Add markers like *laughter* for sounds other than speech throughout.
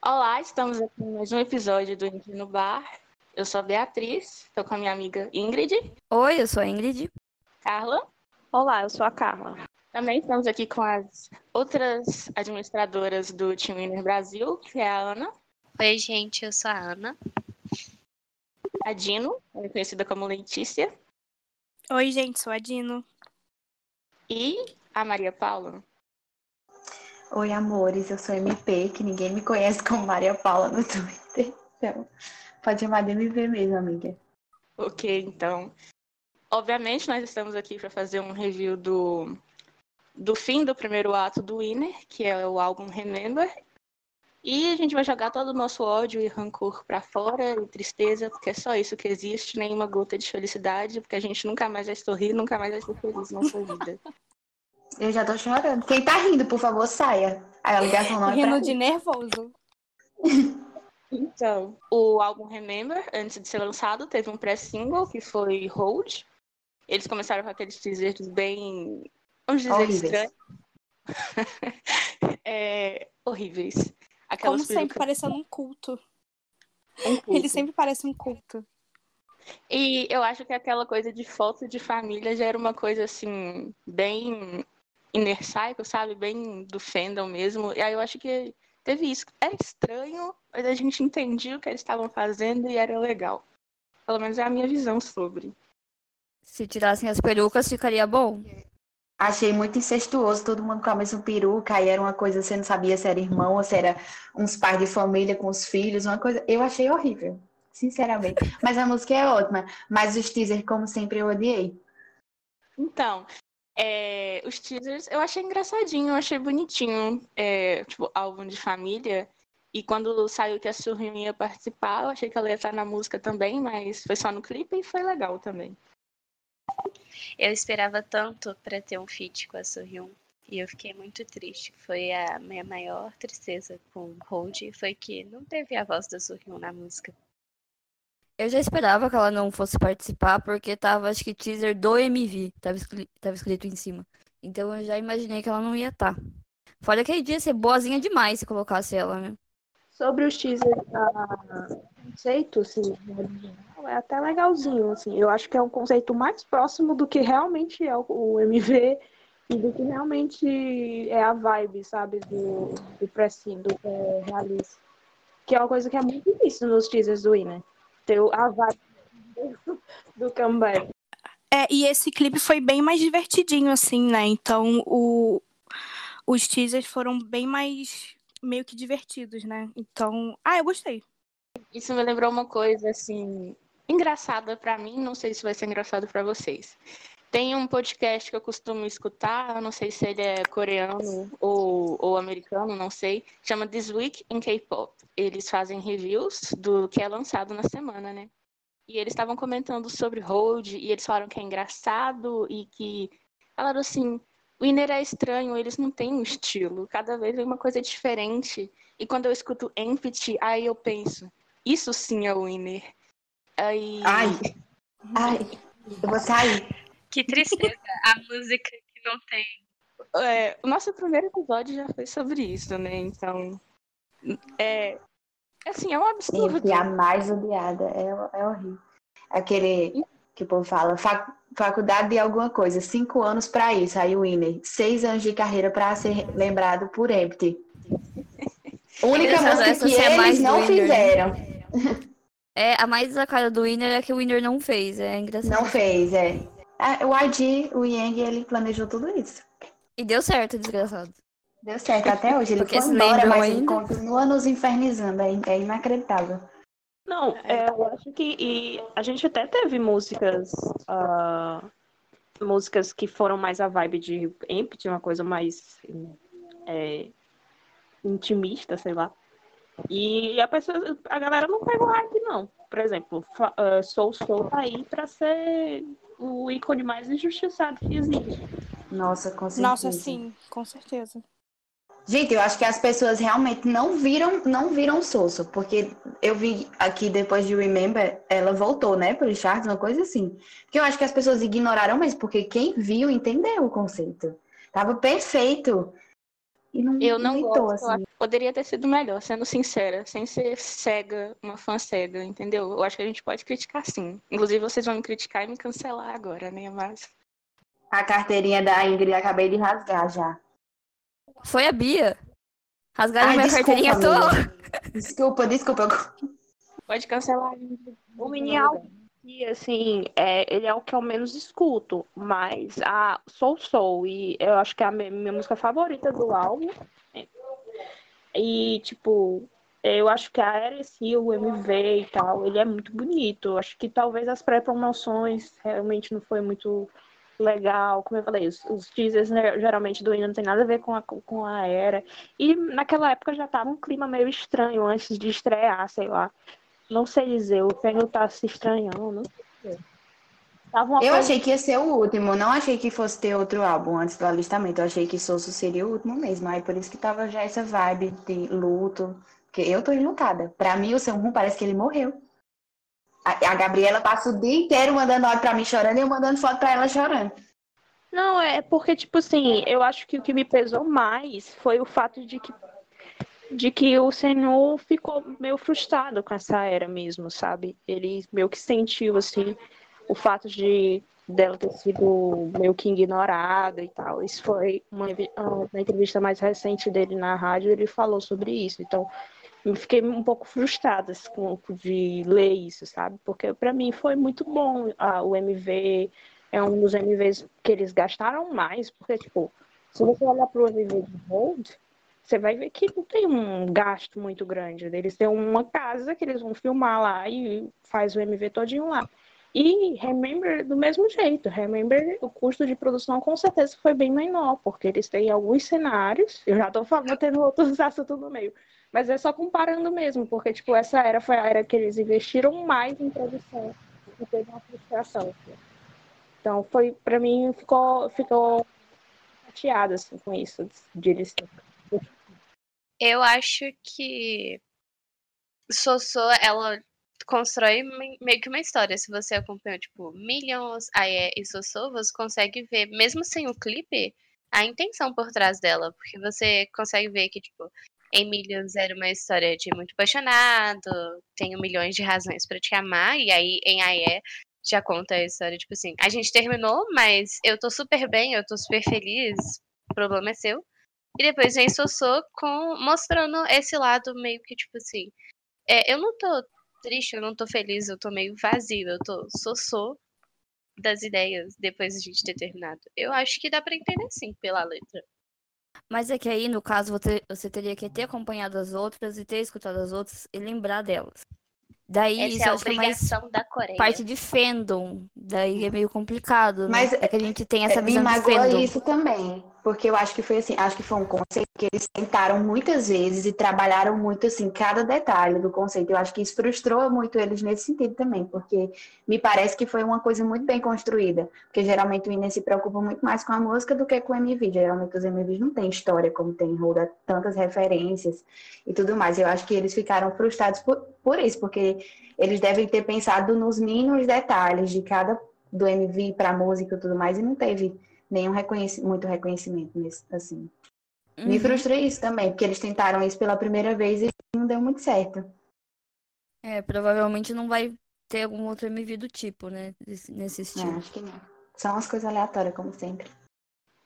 Olá, estamos aqui em mais um episódio do Indie no Bar. Eu sou a Beatriz, estou com a minha amiga Ingrid. Oi, eu sou a Ingrid. Carla. Olá, eu sou a Carla. Também estamos aqui com as outras administradoras do Team Winner Brasil, que é a Ana. Oi, gente, eu sou a Ana. A Dino, conhecida como Letícia. Oi, gente, sou a Dino. E a Maria Paula. Oi, amores, eu sou MP, que ninguém me conhece como Maria Paula no *laughs* Twitter. Então, pode chamar de MP mesmo, amiga. Ok, então. Obviamente, nós estamos aqui para fazer um review do, do fim do primeiro ato do Winner, que é o álbum Remember. E a gente vai jogar todo o nosso ódio e rancor para fora e tristeza, porque é só isso que existe, nenhuma gota de felicidade, porque a gente nunca mais vai sorrir, nunca mais vai ser feliz na nossa vida. Eu já tô chorando. Quem tá rindo, por favor, saia. A ligação não é Rindo de mim. nervoso. *laughs* Então, o álbum Remember, antes de ser lançado, teve um pré-single que foi Hold. Eles começaram com aqueles teasers bem, vamos dizer, Horríveis. estranhos. *laughs* É, horríveis. Aquelas Como sempre, perucas parecendo um culto. em Ele sempre parece um culto. E eu acho que aquela coisa de foto de família já era uma coisa assim, bem inner cycle, sabe? Bem do fandom mesmo. E aí eu acho que teve isso. Era estranho, mas a gente entendia o que eles estavam fazendo e era legal. Pelo menos é a minha visão sobre. Se tirassem as perucas, ficaria bom. Achei muito incestuoso, todo mundo com a mesma peruca, aí era uma coisa, você não sabia se era irmão ou se era uns pais de família com os filhos, uma coisa. Eu achei horrível, sinceramente. Mas a música é ótima. Mas os teasers, como sempre, eu odiei. Então, é, os teasers eu achei engraçadinho, eu achei bonitinho. É, tipo, álbum de família. E quando saiu que a Surrium ia participar, eu achei que ela ia estar na música também, mas foi só no clipe e foi legal também. Eu esperava tanto pra ter um feat com a Sohyun e eu fiquei muito triste. Foi a minha maior tristeza com Hold, foi que não teve a voz da Sohyun na música. Eu já esperava que ela não fosse participar, porque tava, acho que, teaser do MV. Tava, tava escrito em cima. Então eu já imaginei que ela não ia estar. Fora que a ia ser boazinha demais se colocasse ela, né? Sobre os teasers, ah, conceito, assim, é até legalzinho, assim. Eu acho que é um conceito mais próximo do que realmente é o, MV e do que realmente é a vibe, sabe, do, do pressing, do é. Que é uma coisa que é muito difícil nos teasers do Winner. Ter a vibe do, do comeback. É, e esse clipe foi bem mais divertidinho, assim, né? Então, o... os teasers foram bem mais meio que divertidos, né? Então, ah, eu gostei. Isso me lembrou uma coisa assim engraçada pra mim, não sei se vai ser engraçado pra vocês. Tem um podcast que eu costumo escutar, não sei se ele é coreano ou, ou americano, não sei, chama This Week in K-Pop. Eles fazem reviews do que é lançado na semana, né? E eles estavam comentando sobre Hold e eles falaram que é engraçado e que falaram assim, o Inner é estranho, eles não têm um estilo, cada vez vem uma coisa diferente. E quando eu escuto Empty, aí eu penso, isso sim é o Winner. Aí. Ai, ai, eu vou sair. Que tristeza, a música que não tem. É, o nosso primeiro episódio já foi sobre isso, né? Então. É. Assim, é um absurdo. Sempre a mais odiada, é, é horrível. Aquele que o povo fala, fac- faculdade de alguma coisa, cinco anos pra isso, aí o Winner, seis anos de carreira pra ser lembrado por Empty. *laughs* Única música que é mais eles não Winner, né? fizeram. É, a mais a cara do Winner é que o Winner não fez. É engraçado. Não fez, é. Ah, O YG, o Yang, ele planejou tudo isso. E deu certo, desgraçado. Deu certo até hoje. Ele Porque foi embora, mas ele ainda? continua nos infernizando. É, é inacreditável. Não, é, eu acho que e a gente até teve músicas, ah, músicas que foram mais a vibe de Empty, uma coisa mais é, intimista, sei lá. E a pessoa, a galera não pegou hype, não. Por exemplo, fa- ah, Soul Soul tá aí pra ser o ícone mais injustiçado que existe. Nossa, com certeza. Nossa, sim, com certeza. Gente, eu acho que as pessoas realmente não viram, não viram Soso, porque eu vi aqui depois de Remember, ela voltou, né, para os charts, uma coisa assim. Que eu acho que as pessoas ignoraram mesmo, porque quem viu entendeu o conceito. Tava perfeito. E não Eu não imitou, gosto. assim. acho que Poderia ter sido melhor, sendo sincera, sem ser cega, uma fã cega, entendeu? Eu acho que a gente pode criticar sim. Inclusive, vocês vão me criticar e me cancelar agora, né? Mas. A carteirinha da Ingrid acabei de rasgar já. Foi a Bia. Rasgaram Ai, minha desculpa, carteirinha toda. Desculpa, desculpa. Pode cancelar. O Minial, e assim, é, ele é o que eu menos escuto, mas a Soul Soul, e eu acho que é a mi- minha música favorita do álbum. E, tipo, eu acho que a RSI, o MV e tal, ele é muito bonito. Eu acho que talvez as pré-promoções realmente não foi muito legal. Como eu falei, os, os teasers né, geralmente do hino não tem nada a ver com a, com a era. E naquela época já tava um clima meio estranho antes de estrear, sei lá. Não sei dizer, o Fênix tá se estranhando, não sei. Tava uma Eu coisa- achei que ia ser o último, não achei que fosse ter outro álbum antes do alistamento. Eu achei que Soso seria o último mesmo. Aí por isso que tava já essa vibe de luto. Porque eu tô enlutada. Pra mim, o Seung parece que ele morreu. A, a Gabriela passa o dia inteiro mandando áudio pra mim chorando e eu mandando foto pra ela chorando. Não, é porque, tipo assim, eu acho que o que me pesou mais foi o fato de que, de que o Senhor ficou meio frustrado com essa era mesmo, sabe? Ele meio que sentiu, assim, o fato de dela ter sido meio que ignorada e tal. Isso foi uma, uma entrevista mais recente dele na rádio, ele falou sobre isso. Então, eu fiquei um pouco frustrada assim, com, de ler isso, sabe? Porque para mim foi muito bom ah, o MV, é um dos MVs que eles gastaram mais, porque, tipo, se você olhar pro MV de Hold, você vai ver que não tem um gasto muito grande. Eles têm uma casa que eles vão filmar lá e faz o MV todinho lá. E Remember do mesmo jeito. Remember, o custo de produção com certeza foi bem menor, porque eles têm alguns cenários. Eu já tô falando, *laughs* tendo outros assuntos no meio. Mas é só comparando mesmo, porque, tipo, essa era foi a era que eles investiram mais em produção e teve uma frustração. Então, foi, pra mim, ficou, ficou chateada, assim, com isso, de eles Eu acho que Sossô, ela constrói me- meio que uma história. Se você acompanha, tipo, Millions, Aie e Sossô, você consegue ver, mesmo sem o clipe, a intenção por trás dela. Porque você consegue ver que, tipo, em Millions era uma história de muito apaixonado, tenho milhões de razões pra te amar, e aí em Aie já conta a história, tipo assim, a gente terminou, mas eu tô super bem, eu tô super feliz, o problema é seu. E depois vem Sossô com, mostrando esse lado meio que, tipo assim, é, eu não tô triste, eu não tô feliz, eu tô meio vazio, eu tô Sossô das ideias depois de a gente ter terminado. Eu acho que dá pra entender sim pela letra. Mas é que aí, no caso, você, você teria que ter acompanhado as outras e ter escutado as outras e lembrar delas. Daí, Essa isso é a é mais obrigação da Coreia. parte de fandom. Daí é meio complicado, né? Mas, é que a gente tem essa É, Me visão de magoa fandom. isso também, porque eu acho que foi assim, acho que foi um conceito que eles tentaram muitas vezes e trabalharam muito assim cada detalhe do conceito. Eu acho que isso frustrou muito eles nesse sentido também, porque me parece que foi uma coisa muito bem construída, porque geralmente o Ines se preocupa muito mais com a música do que com o MV. Geralmente os MVs não têm história como tem Roda, tantas referências e tudo mais. Eu acho que eles ficaram frustrados por, por isso, porque eles devem ter pensado nos mínimos detalhes de cada do MV para música e tudo mais e não teve nenhum reconheci muito reconhecimento nesse, assim. Me Uhum. frustra isso também, porque eles tentaram isso pela primeira vez e não deu muito certo. É, provavelmente não vai ter algum outro MV do tipo, né? Nesse É, estilo. acho que não. São umas coisas aleatórias, como sempre.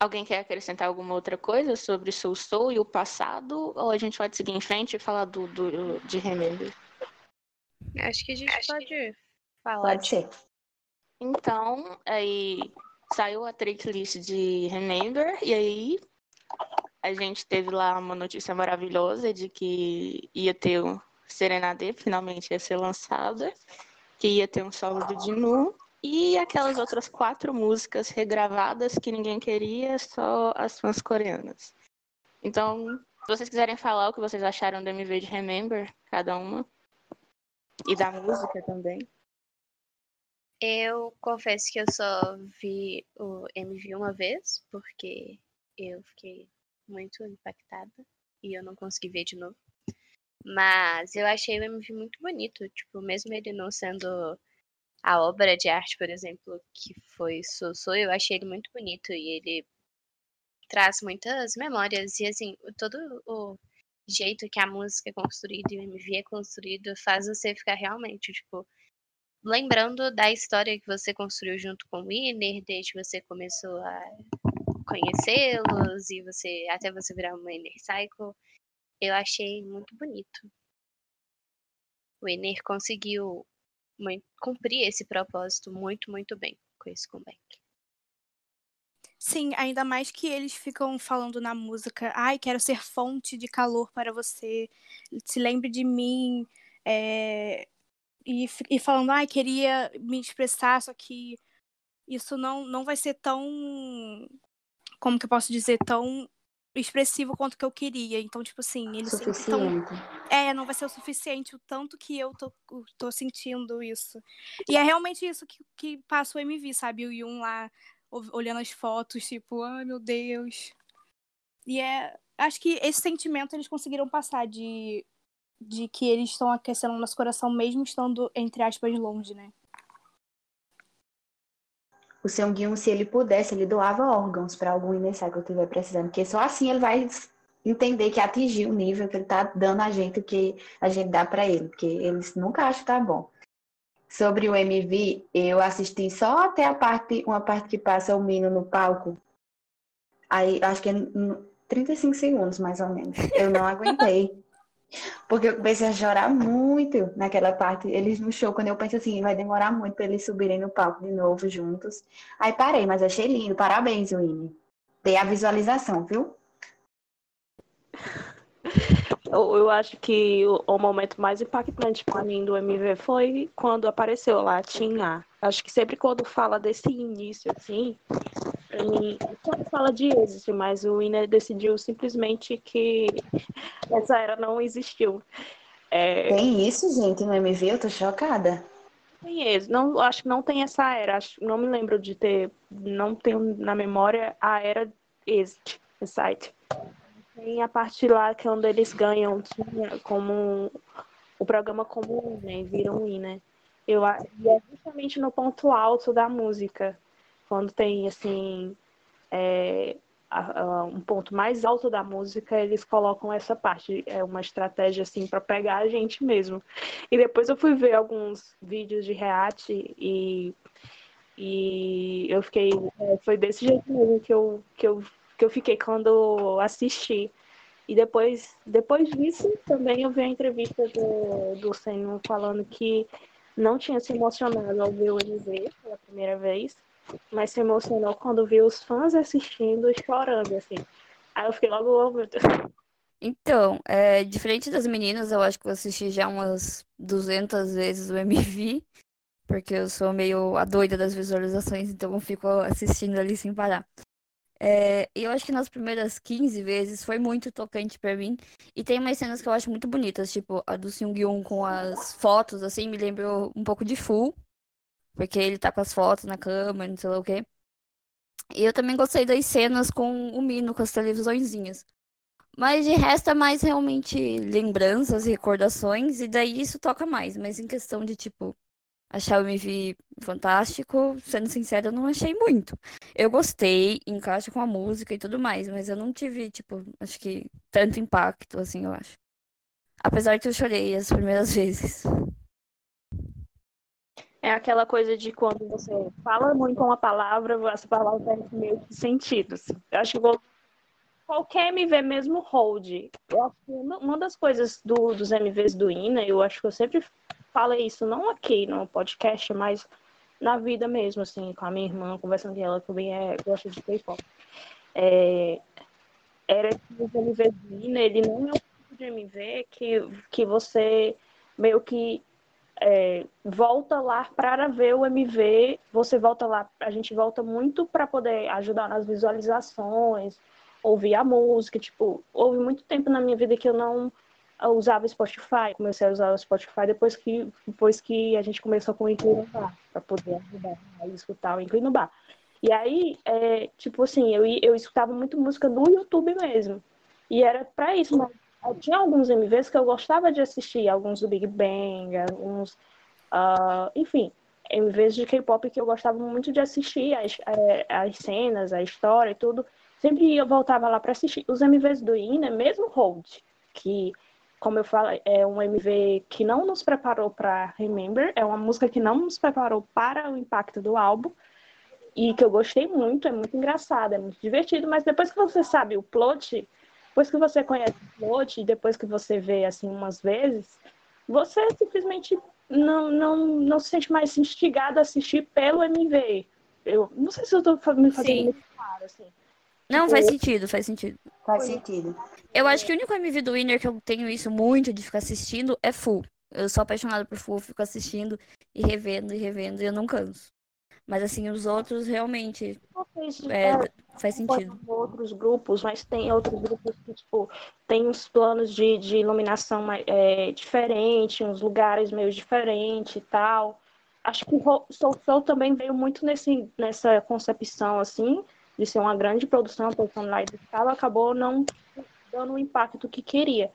Alguém quer acrescentar alguma outra coisa sobre Soul Soul e o passado? Ou a gente pode seguir em frente e falar do, do- de Remember? Acho que a gente pode falar Pode de ser. Então, aí saiu a tracklist de Remember, e aí a gente teve lá uma notícia maravilhosa de que ia ter o Serenade, finalmente ia ser lançada, que ia ter um solo do Dinu, e aquelas outras quatro músicas regravadas que ninguém queria, só as fãs coreanas. Então, se vocês quiserem falar o que vocês acharam do MV de Remember, cada uma, e da música também. Eu confesso que eu só vi o MV uma vez, porque eu fiquei muito impactada e eu não consegui ver de novo. Mas eu achei o MV muito bonito, tipo, mesmo ele não sendo a obra de arte, por exemplo, que foi Sossô, eu achei ele muito bonito e ele traz muitas memórias e assim, todo o jeito que a música é construída e o MV é construído faz você ficar realmente, tipo, lembrando da história que você construiu junto com o Winner, desde que você começou a conhecê-los e você até você virar uma Inner Cycle. Eu achei muito bonito. O Ener conseguiu cumprir esse propósito muito, muito bem com esse comeback. Sim, ainda mais que eles ficam falando na música, ai, quero ser fonte de calor para você, se lembre de mim, é... e, e falando, ai, queria me expressar, só que isso não, não vai ser tão, como que eu posso dizer, tão expressivo quanto que eu queria. Então, tipo assim, eles Suficiente. tão... É, não vai ser o suficiente o tanto que eu tô, tô sentindo isso. E é realmente isso que, que passa o MV, sabe? O Yun lá olhando as fotos, tipo, ai meu Deus. E é. Acho que esse sentimento eles conseguiram passar de, de que eles estão aquecendo o nosso coração, mesmo estando, entre aspas, longe, né? o Seung-gyun, se ele pudesse, ele doava órgãos para algum iniciar que eu estiver precisando, porque só assim ele vai entender que atingiu o nível que ele está dando a gente o que a gente dá para ele, porque eles nunca acham que tá bom. Sobre o MV, eu assisti só até a parte, uma parte que passa o Mino no palco. Aí, acho que é 35 segundos, mais ou menos. Eu não aguentei. Porque eu comecei a chorar muito naquela parte. Eles no show, quando eu penso assim, vai demorar muito para eles subirem no palco de novo juntos. Aí parei, mas achei lindo. Parabéns, Winnie. Dei a visualização, viu? Eu, acho que o, o, momento mais impactante para mim do MV foi quando apareceu lá a Tinha. Acho que sempre quando fala desse início, assim, mim, quando fala de êxito, mas o Winner decidiu simplesmente que essa era não existiu. É... Tem isso, gente, no MV? Eu tô chocada. Tem êxito. Não, acho que não tem essa era. Acho, não me lembro de ter. Não tenho na memória a era exit, site. Tem a parte lá que é onde eles ganham como o programa comum, né? Viram né? Eu, e é justamente no ponto alto da música. Quando tem, assim, é, a, a, um ponto mais alto da música, eles colocam essa parte. É uma estratégia, assim, para pegar a gente mesmo. E depois eu fui ver alguns vídeos de react e, e eu fiquei... É, foi desse jeito mesmo que eu, que eu que eu fiquei quando assisti. E depois, depois disso, também eu vi a entrevista do, do Senhor falando que não tinha se emocionado ao ver o MV pela primeira vez, mas se emocionou quando viu os fãs assistindo chorando, assim. Aí eu fiquei logo, oh, meu Deus. Então, é, diferente das meninas, eu acho que eu assisti já umas 200 vezes o *laughs* MV, porque eu sou meio a doida das visualizações, então eu fico assistindo ali sem parar. É, eu acho que nas primeiras 15 vezes foi muito tocante para mim. E tem umas cenas que eu acho muito bonitas, tipo a do Seung-yoon com as fotos, assim, me lembrou um pouco de Full. Porque ele tá com as fotos na cama, não sei lá o quê. E eu também gostei das cenas com o Mino, com as televisõezinhas. Mas de resto é mais realmente lembranças, recordações, e daí isso toca mais. Mas em questão de, tipo, achar o MV fantástico, sendo sincera, eu não achei muito. Eu gostei, encaixa com a música e tudo mais, mas eu não tive, tipo, acho que tanto impacto, assim, eu acho. Apesar que eu chorei as primeiras *laughs* vezes. É aquela coisa de quando você fala muito uma palavra, essa palavra perde meio que sentido. Assim. Eu acho que vou... qualquer MV mesmo hold. Eu acho que uma das coisas do, dos MVs do INA, eu acho que eu sempre falei isso não aqui no podcast, mas na vida mesmo, assim, com a minha irmã, conversando com ela, que também é, gosta de K-pop. É, era que o MVzinho, ele não é o tipo de MV que, que você meio que é, volta lá para ver o MV, você volta lá, a gente volta muito para poder ajudar nas visualizações, ouvir a música, tipo, houve muito tempo na minha vida que eu não usava Spotify, comecei a usar o Spotify depois que, depois que a gente começou com o Inclui no Bar, para poder ajudar a escutar o Inclui no Bar. E aí, é, tipo assim, eu, eu escutava muito música no YouTube mesmo. E era pra isso, mas tinha alguns MVs que eu gostava de assistir, alguns do Big Bang, alguns. Uh, enfim, MVs de K-pop que eu gostava muito de assistir, as, é, as cenas, a história e tudo. Sempre eu voltava lá para assistir. Os MVs do Ina, mesmo Hold, que, como eu falei, é um MV que não nos preparou para Remember, é uma música que não nos preparou para o impacto do álbum, e que eu gostei muito, é muito engraçado, é muito divertido, mas depois que você sabe o plot, depois que você conhece o e depois que você vê assim umas vezes, você simplesmente não, não, não se sente mais instigado a assistir pelo MV. Eu não sei se eu estou me fazendo muito claro, assim. Não, faz tipo, sentido, faz sentido. Faz sentido. Eu acho que o único MV do Winner que eu tenho isso muito de ficar assistindo é Full. Eu sou apaixonada por Full, fico assistindo e revendo e revendo e eu não canso. Mas assim, os outros realmente é, é, faz sentido. Outros grupos, mas tem outros grupos que, tipo, tem uns planos de, de iluminação é, diferente, uns lugares meio diferentes e tal. Acho que o Soul Soul também veio muito nesse, nessa concepção, assim, de ser uma grande produção, produção live escala, acabou não dando o impacto que queria.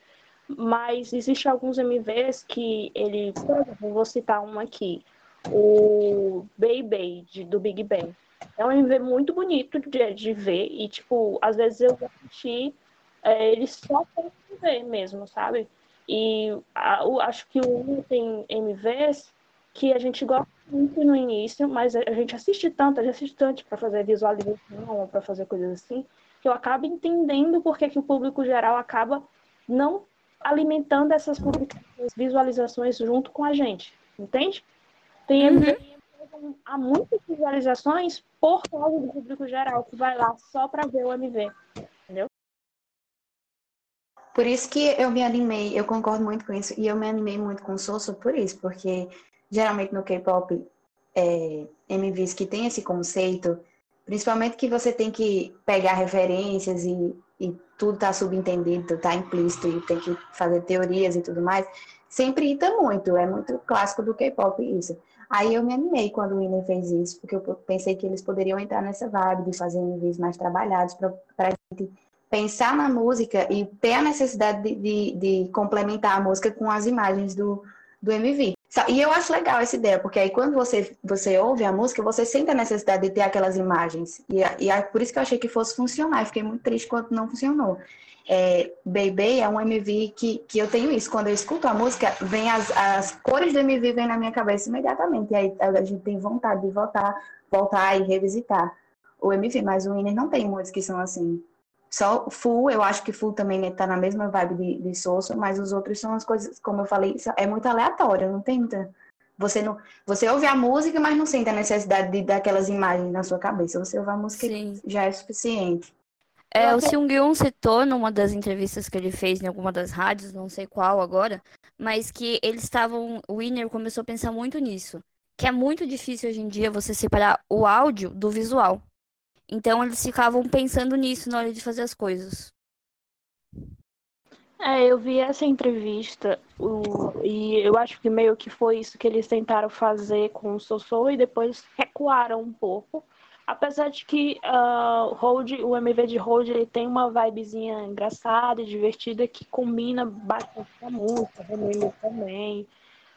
Mas existe alguns MVs que ele, por exemplo, vou citar um aqui, o Baby do Big Bang. É um MV muito bonito de, de ver e, tipo, às vezes eu assisti é, ele só para ver mesmo, sabe? E a, o, acho que o Uno tem MVs que a gente gosta muito no início, mas a gente assiste tanto, a gente assiste tanto para fazer visualização, para fazer coisas assim, que eu acabo entendendo porque que o público geral acaba não alimentando essas publicações, visualizações junto com a gente, entende? Tem uhum. Há muitas visualizações por causa do público geral que vai lá só para ver o MV, entendeu? Por isso que eu me animei, eu concordo muito com isso, e eu me animei muito com o Soso por isso, porque geralmente no K-pop, é, MVs que tem esse conceito, principalmente que você tem que pegar referências e, e tudo tá subentendido, tá implícito e tem que fazer teorias e tudo mais, sempre irrita muito, é muito clássico do K-pop isso. Aí eu me animei quando o Winner fez isso, porque eu pensei que eles poderiam entrar nessa vibe de fazer MVs mais trabalhados para gente pensar na música e ter a necessidade de, de, de, complementar a música com as imagens do, do MV. E eu acho legal essa ideia, porque aí quando você, você ouve a música, você sente a necessidade de ter aquelas imagens. E, e é por isso que eu achei que fosse funcionar. Eu fiquei muito triste quando não funcionou é, Baby é um MV que, que eu tenho isso. Quando eu escuto a música, vem as, as cores do MV vem na minha cabeça imediatamente. E aí a gente tem vontade de voltar, voltar e revisitar o MV. Mas o Winner não tem muitos que são assim. Só Full, eu acho que Full também está na mesma vibe de, de Soso, mas os outros são as coisas, como eu falei, é muito aleatório, não tem muita. Você, não, você ouve a música, mas não sente a necessidade de daquelas imagens na sua cabeça. Você ouve a música Sim. já é suficiente. É, o Seung-yoon citou numa das entrevistas que ele fez em alguma das rádios, não sei qual agora, mas que eles estavam. O Winner começou a pensar muito nisso. Que é muito difícil hoje em dia você separar o áudio do visual. Então eles ficavam pensando nisso na hora de fazer as coisas. É, eu vi essa entrevista o, e eu acho que meio que foi isso que eles tentaram fazer com o Sossô e depois recuaram um pouco Apesar de que uh, Hold, o MV de Hold ele tem uma vibezinha engraçada e divertida que combina bastante com a música, Remember também.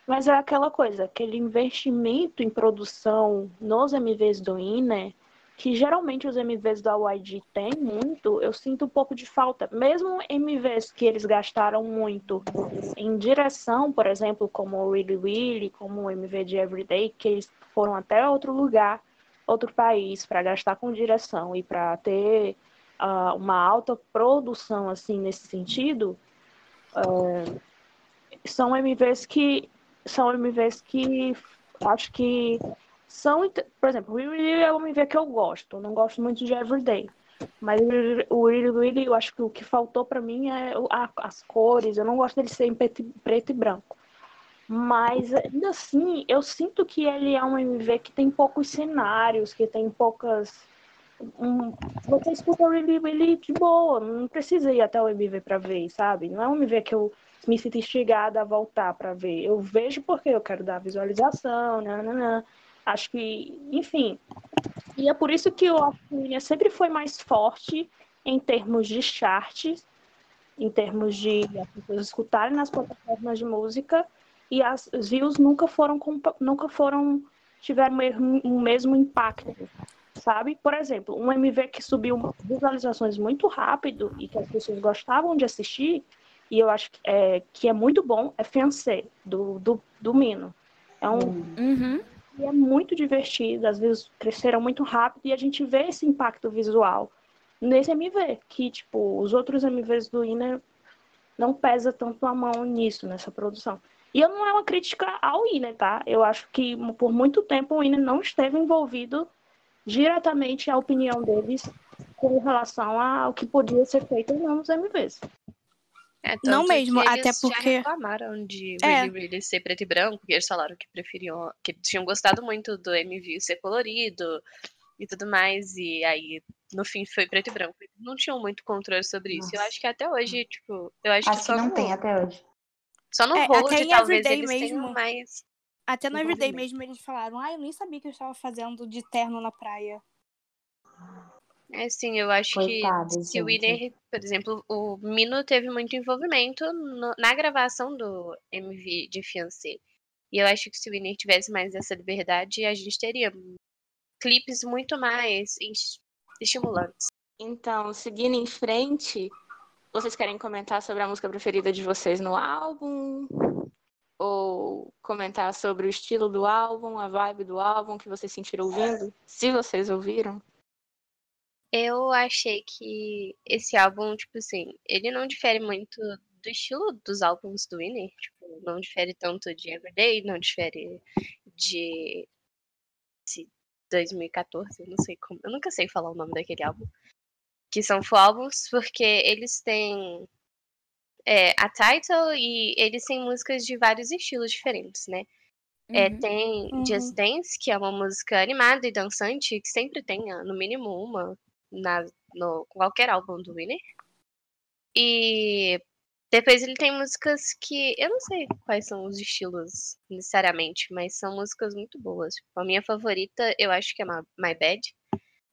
Mas é aquela coisa, aquele investimento em produção nos MVs do Inner, que geralmente os MVs da YG têm muito, eu sinto um pouco de falta. Mesmo MVs que eles gastaram muito em direção, por exemplo, como o Willy Willy, como o MV de Everyday, que eles foram até outro lugar outro país para gastar com direção e para ter uh, uma alta produção assim nesse sentido, uh, são MVs que são MVs que acho que são, por exemplo, o Really é um MV que eu gosto, eu não gosto muito de Everyday. Mas o Really Really, eu acho que o que faltou para mim é as cores, eu não gosto dele ser em preto e branco. Mas ainda assim, eu sinto que ele é um MV que tem poucos cenários, que tem poucas. Um, você escuta o MV de boa, não precisa ir até o MV para ver, sabe? Não é um MV que eu me sinto instigada a voltar para ver. Eu vejo porque eu quero dar visualização, nananã. Acho que, enfim. E é por isso que o Winner sempre foi mais forte em termos de charts, em termos de as pessoas escutarem nas plataformas de música, e as views nunca foram, nunca foram tiveram o mesmo impacto, sabe? Por exemplo, um MV que subiu visualizações muito rápido e que as pessoas gostavam de assistir, e eu acho que é, que é muito bom, é Fiancé, do, do, do Mino. É um. Uhum. E é muito divertido, às vezes cresceram muito rápido e a gente vê esse impacto visual nesse MV, que, tipo, os outros MVs do Inner não pesa tanto a mão nisso, nessa produção. E eu não é uma crítica ao Inner, tá? Eu acho que por muito tempo o Inner não esteve envolvido diretamente a opinião deles com relação ao que podia ser feito ou não nos MVs. É, Não mesmo, até porque- Já reclamaram de É. Really Really ser preto e branco, porque eles falaram que preferiam. que tinham gostado muito do MV ser colorido e tudo mais, e aí no fim foi preto e branco. Eles Não tinham muito controle sobre isso. Eu Nossa. acho que até hoje, tipo, eu acho, Acho que que só não no, tem até hoje. Só no É, hold até talvez Everyday eles mesmo. mais. Até no Everyday mesmo eles falaram, ah, eu nem sabia que eu estava fazendo de terno na praia. É sim, eu acho Coitados, que se o. Winner, por exemplo, o Mino teve muito envolvimento no- na gravação do MV de Fiancé. E eu acho que se o Winner tivesse mais essa liberdade, a gente teria clipes muito mais es- estimulantes. Então, seguindo em frente, vocês querem comentar sobre a música preferida de vocês no álbum? Ou comentar sobre o estilo do álbum, a vibe do álbum que vocês sentiram ouvindo? Se vocês ouviram. Eu achei que esse álbum, tipo assim, ele não difere muito do estilo dos álbuns do Winner. Tipo, não difere tanto de Everyday, não difere de esse 2014, eu não sei como. Eu nunca sei falar o nome daquele álbum. Que são full álbuns, porque eles têm é, a title e eles têm músicas de vários estilos diferentes, né? É, Uhum. tem Uhum. Just Dance, que é uma música animada e dançante, que sempre tem, ah, no mínimo, uma na, no qualquer álbum do Winner. E depois ele tem músicas que eu não sei quais são os estilos necessariamente, mas são músicas muito boas. Tipo, a minha favorita, eu acho que é My Bad.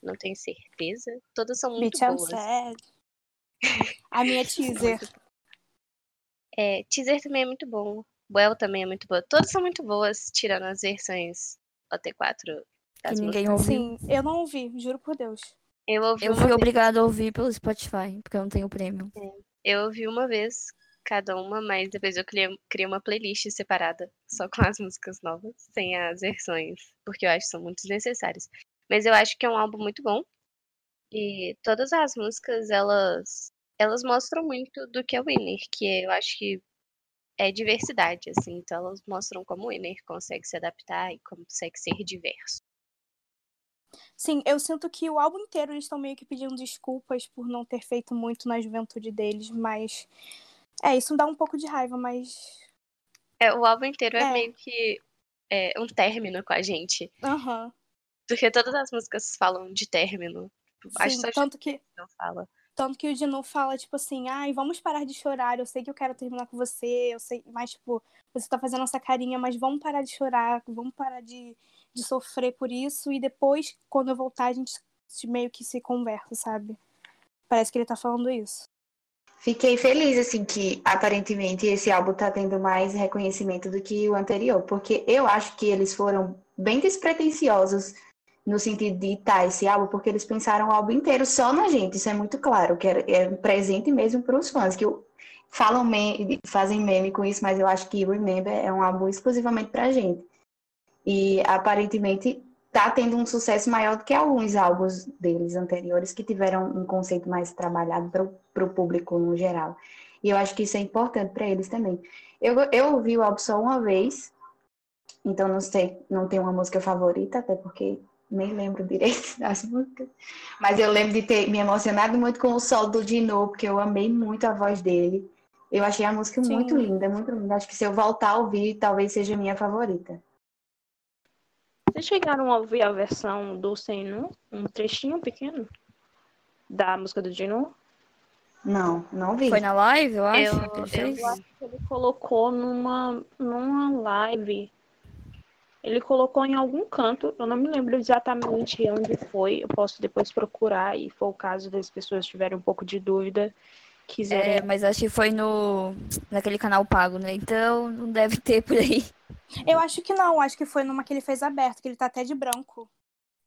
Não tenho certeza. Todas são muito Bitch, I'm boas. sad. A minha *laughs* teaser. É, teaser também é muito bom. Well também é muito boa. Todas são muito boas, tirando as versões OT4 Que ninguém ouviu. Sim, eu não ouvi, juro por Deus. Eu ouvi Eu fui obrigada a ouvir pelo Spotify, porque eu não tenho prêmio. Eu ouvi uma vez cada uma, mas depois eu criei, criei uma playlist separada, só com as músicas novas, sem as versões, porque eu acho que são muito desnecessárias. Mas eu acho que é um álbum muito bom. E todas as músicas, elas elas mostram muito do que é o Winner, que eu acho que é diversidade, assim. Então elas mostram como o Winner consegue se adaptar e consegue ser diverso. Sim, eu sinto que o álbum inteiro eles estão meio que pedindo desculpas por não ter feito muito na juventude deles, mas. É, isso dá um pouco de raiva, mas. É, o álbum inteiro é, É. meio que é, um término com a gente. Aham. Porque todas as músicas falam de término. Tipo, Acho Sim, tanto que, não fala. tanto que o Dinu fala, tipo assim, ai, vamos parar de chorar, eu sei que eu quero terminar com você, eu sei, mas, tipo, você tá fazendo essa carinha, mas vamos parar de chorar, vamos parar de, de sofrer por isso, e depois, quando eu voltar, a gente se- meio que se conversa, sabe? Parece que ele tá falando isso. Fiquei feliz, assim, que aparentemente esse álbum tá tendo mais reconhecimento do que o anterior, porque eu acho que eles foram bem despretensiosos no sentido de tá, esse álbum, porque eles pensaram o álbum inteiro só na gente, isso é muito claro, que é, é um presente mesmo para os fãs, que falam meme, fazem meme com isso, mas eu acho que Remember é um álbum exclusivamente pra gente. E aparentemente tá tendo um sucesso maior do que alguns álbuns deles anteriores que tiveram um conceito mais trabalhado para o público no geral. E eu acho que isso é importante para eles também. Eu, eu ouvi o álbum só uma vez, então não sei, não tenho uma música favorita, até porque nem lembro direito *laughs* das músicas. Mas eu lembro de ter me emocionado muito com o sol do Dino, porque eu amei muito a voz dele. Eu achei a música Sim. muito linda, muito linda. Acho que se eu voltar a ouvir, talvez seja a minha favorita. Vocês chegaram a ouvir a versão do Senu? Um trechinho pequeno? Da música do Dino? Não, não vi. Foi na live, eu acho, Eu-? Eu acho que ele colocou numa, numa live. Ele colocou em algum canto, eu não me lembro exatamente onde foi, eu posso depois procurar e for o caso das pessoas tiverem um pouco de dúvida, quiserem. É, mas acho que foi no naquele canal pago, né? Então não deve ter por aí. Eu acho que não, acho que foi numa que ele fez aberto, que ele tá até de branco.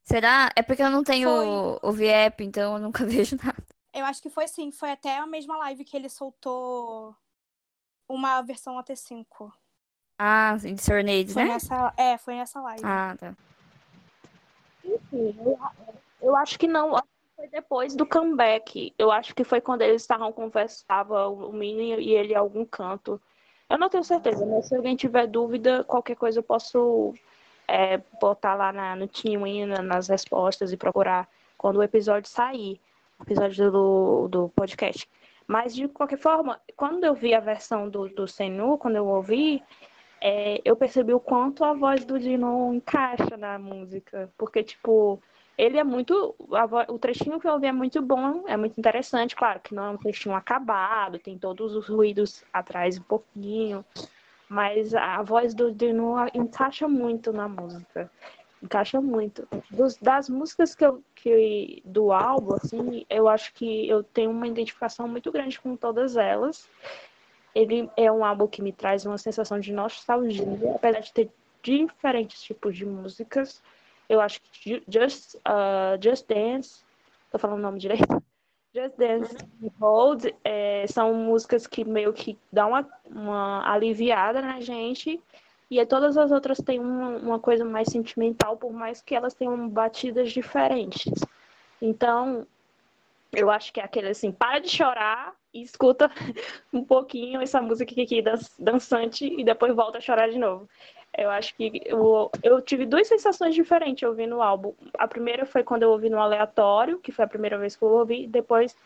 Será? É porque eu não tenho o, o VIEP, então eu nunca *laughs* vejo nada. Eu acho que foi sim, foi até a mesma live que ele soltou uma versão AT5. Ah, sim, de Serenades, Foi né? nessa, é, foi nessa live. Ah, tá. Enfim, eu, eu acho que não, acho que foi depois do comeback. Eu acho que foi quando eles estavam conversando, o Mini e ele em algum canto. Eu não tenho certeza, mas se alguém tiver dúvida, qualquer coisa eu posso é, botar lá na, no Team na, nas respostas e procurar quando o episódio sair, o episódio do, do podcast. Mas, de qualquer forma, quando eu vi a versão do, do Senu, quando eu ouvi, é, eu percebi o quanto a voz do Dino encaixa na música. Porque, tipo, ele é muito. a vo- o trechinho que eu ouvi é muito bom, é muito interessante. Claro que não é um trechinho acabado, tem todos os ruídos atrás um pouquinho. Mas a voz do Dino encaixa muito na música. Encaixa muito. Dos- das músicas que eu, que, do álbum, assim, eu acho que eu tenho uma identificação muito grande com todas elas. Ele é um álbum que me traz uma sensação de nostalgia, apesar de ter diferentes tipos de músicas. Eu acho que Ju- Just, uh, Just Dance, tô falando o nome direito? *laughs* Just Dance e Hold é, são músicas que meio que dão uma, uma aliviada na gente. E todas as outras têm uma, uma coisa mais sentimental, por mais que elas tenham batidas diferentes. Então, eu acho que é aquele assim, para de chorar e escuta *laughs* um pouquinho essa música aqui dan- dançante e depois volta a chorar de novo. Eu acho que eu, eu tive duas sensações diferentes ouvindo o álbum. A primeira foi quando eu ouvi no aleatório, que foi a primeira vez que eu ouvi, depois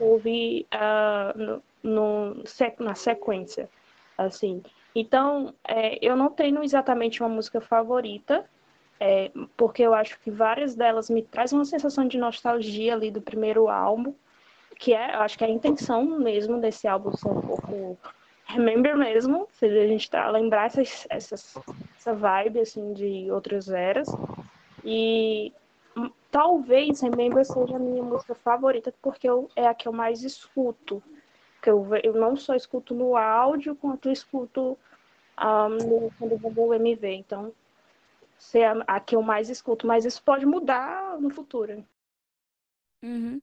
eu ouvi ah, no, no na sequência, assim. Então, é, eu não tenho exatamente uma música favorita, é, porque eu acho que várias delas me trazem uma sensação de nostalgia ali do primeiro álbum, que é, eu acho que é a intenção mesmo desse álbum ser um pouco remember mesmo, se a gente tá, lembrar essas, essas, essa vibe assim de outras eras. E talvez Remember seja a minha música favorita, porque eu, é a que eu mais escuto. Eu, eu não só escuto no áudio, quanto escuto ah, no, quando MV. Então, ser a, a que eu mais escuto, mas isso pode mudar no futuro. Uhum.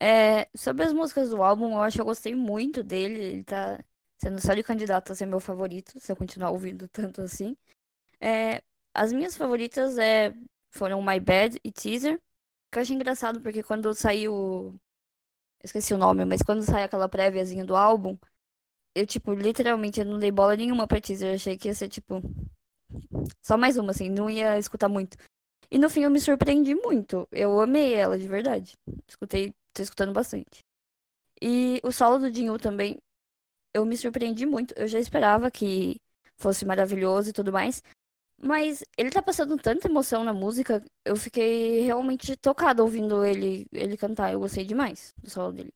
É, sobre as músicas do álbum, eu acho que eu gostei muito dele. Ele tá sendo só de candidato a ser meu favorito, se eu continuar ouvindo tanto assim. É, as minhas favoritas é, foram My Bad e Teaser. Que eu achei engraçado, porque quando saiu. Esqueci o nome, mas quando saiu aquela préviazinha do álbum, eu, tipo, literalmente eu não dei bola nenhuma pra Teaser. Eu achei que ia ser, tipo. Só mais uma, assim, não ia escutar muito. E no fim eu me surpreendi muito. Eu amei ela, de verdade. Escutei, tô escutando bastante. E o solo do Jinwoo também, eu me surpreendi muito. Eu já esperava que fosse maravilhoso e tudo mais. Mas ele tá passando tanta emoção na música, eu fiquei realmente tocada ouvindo ele, ele cantar. Eu gostei demais do solo dele.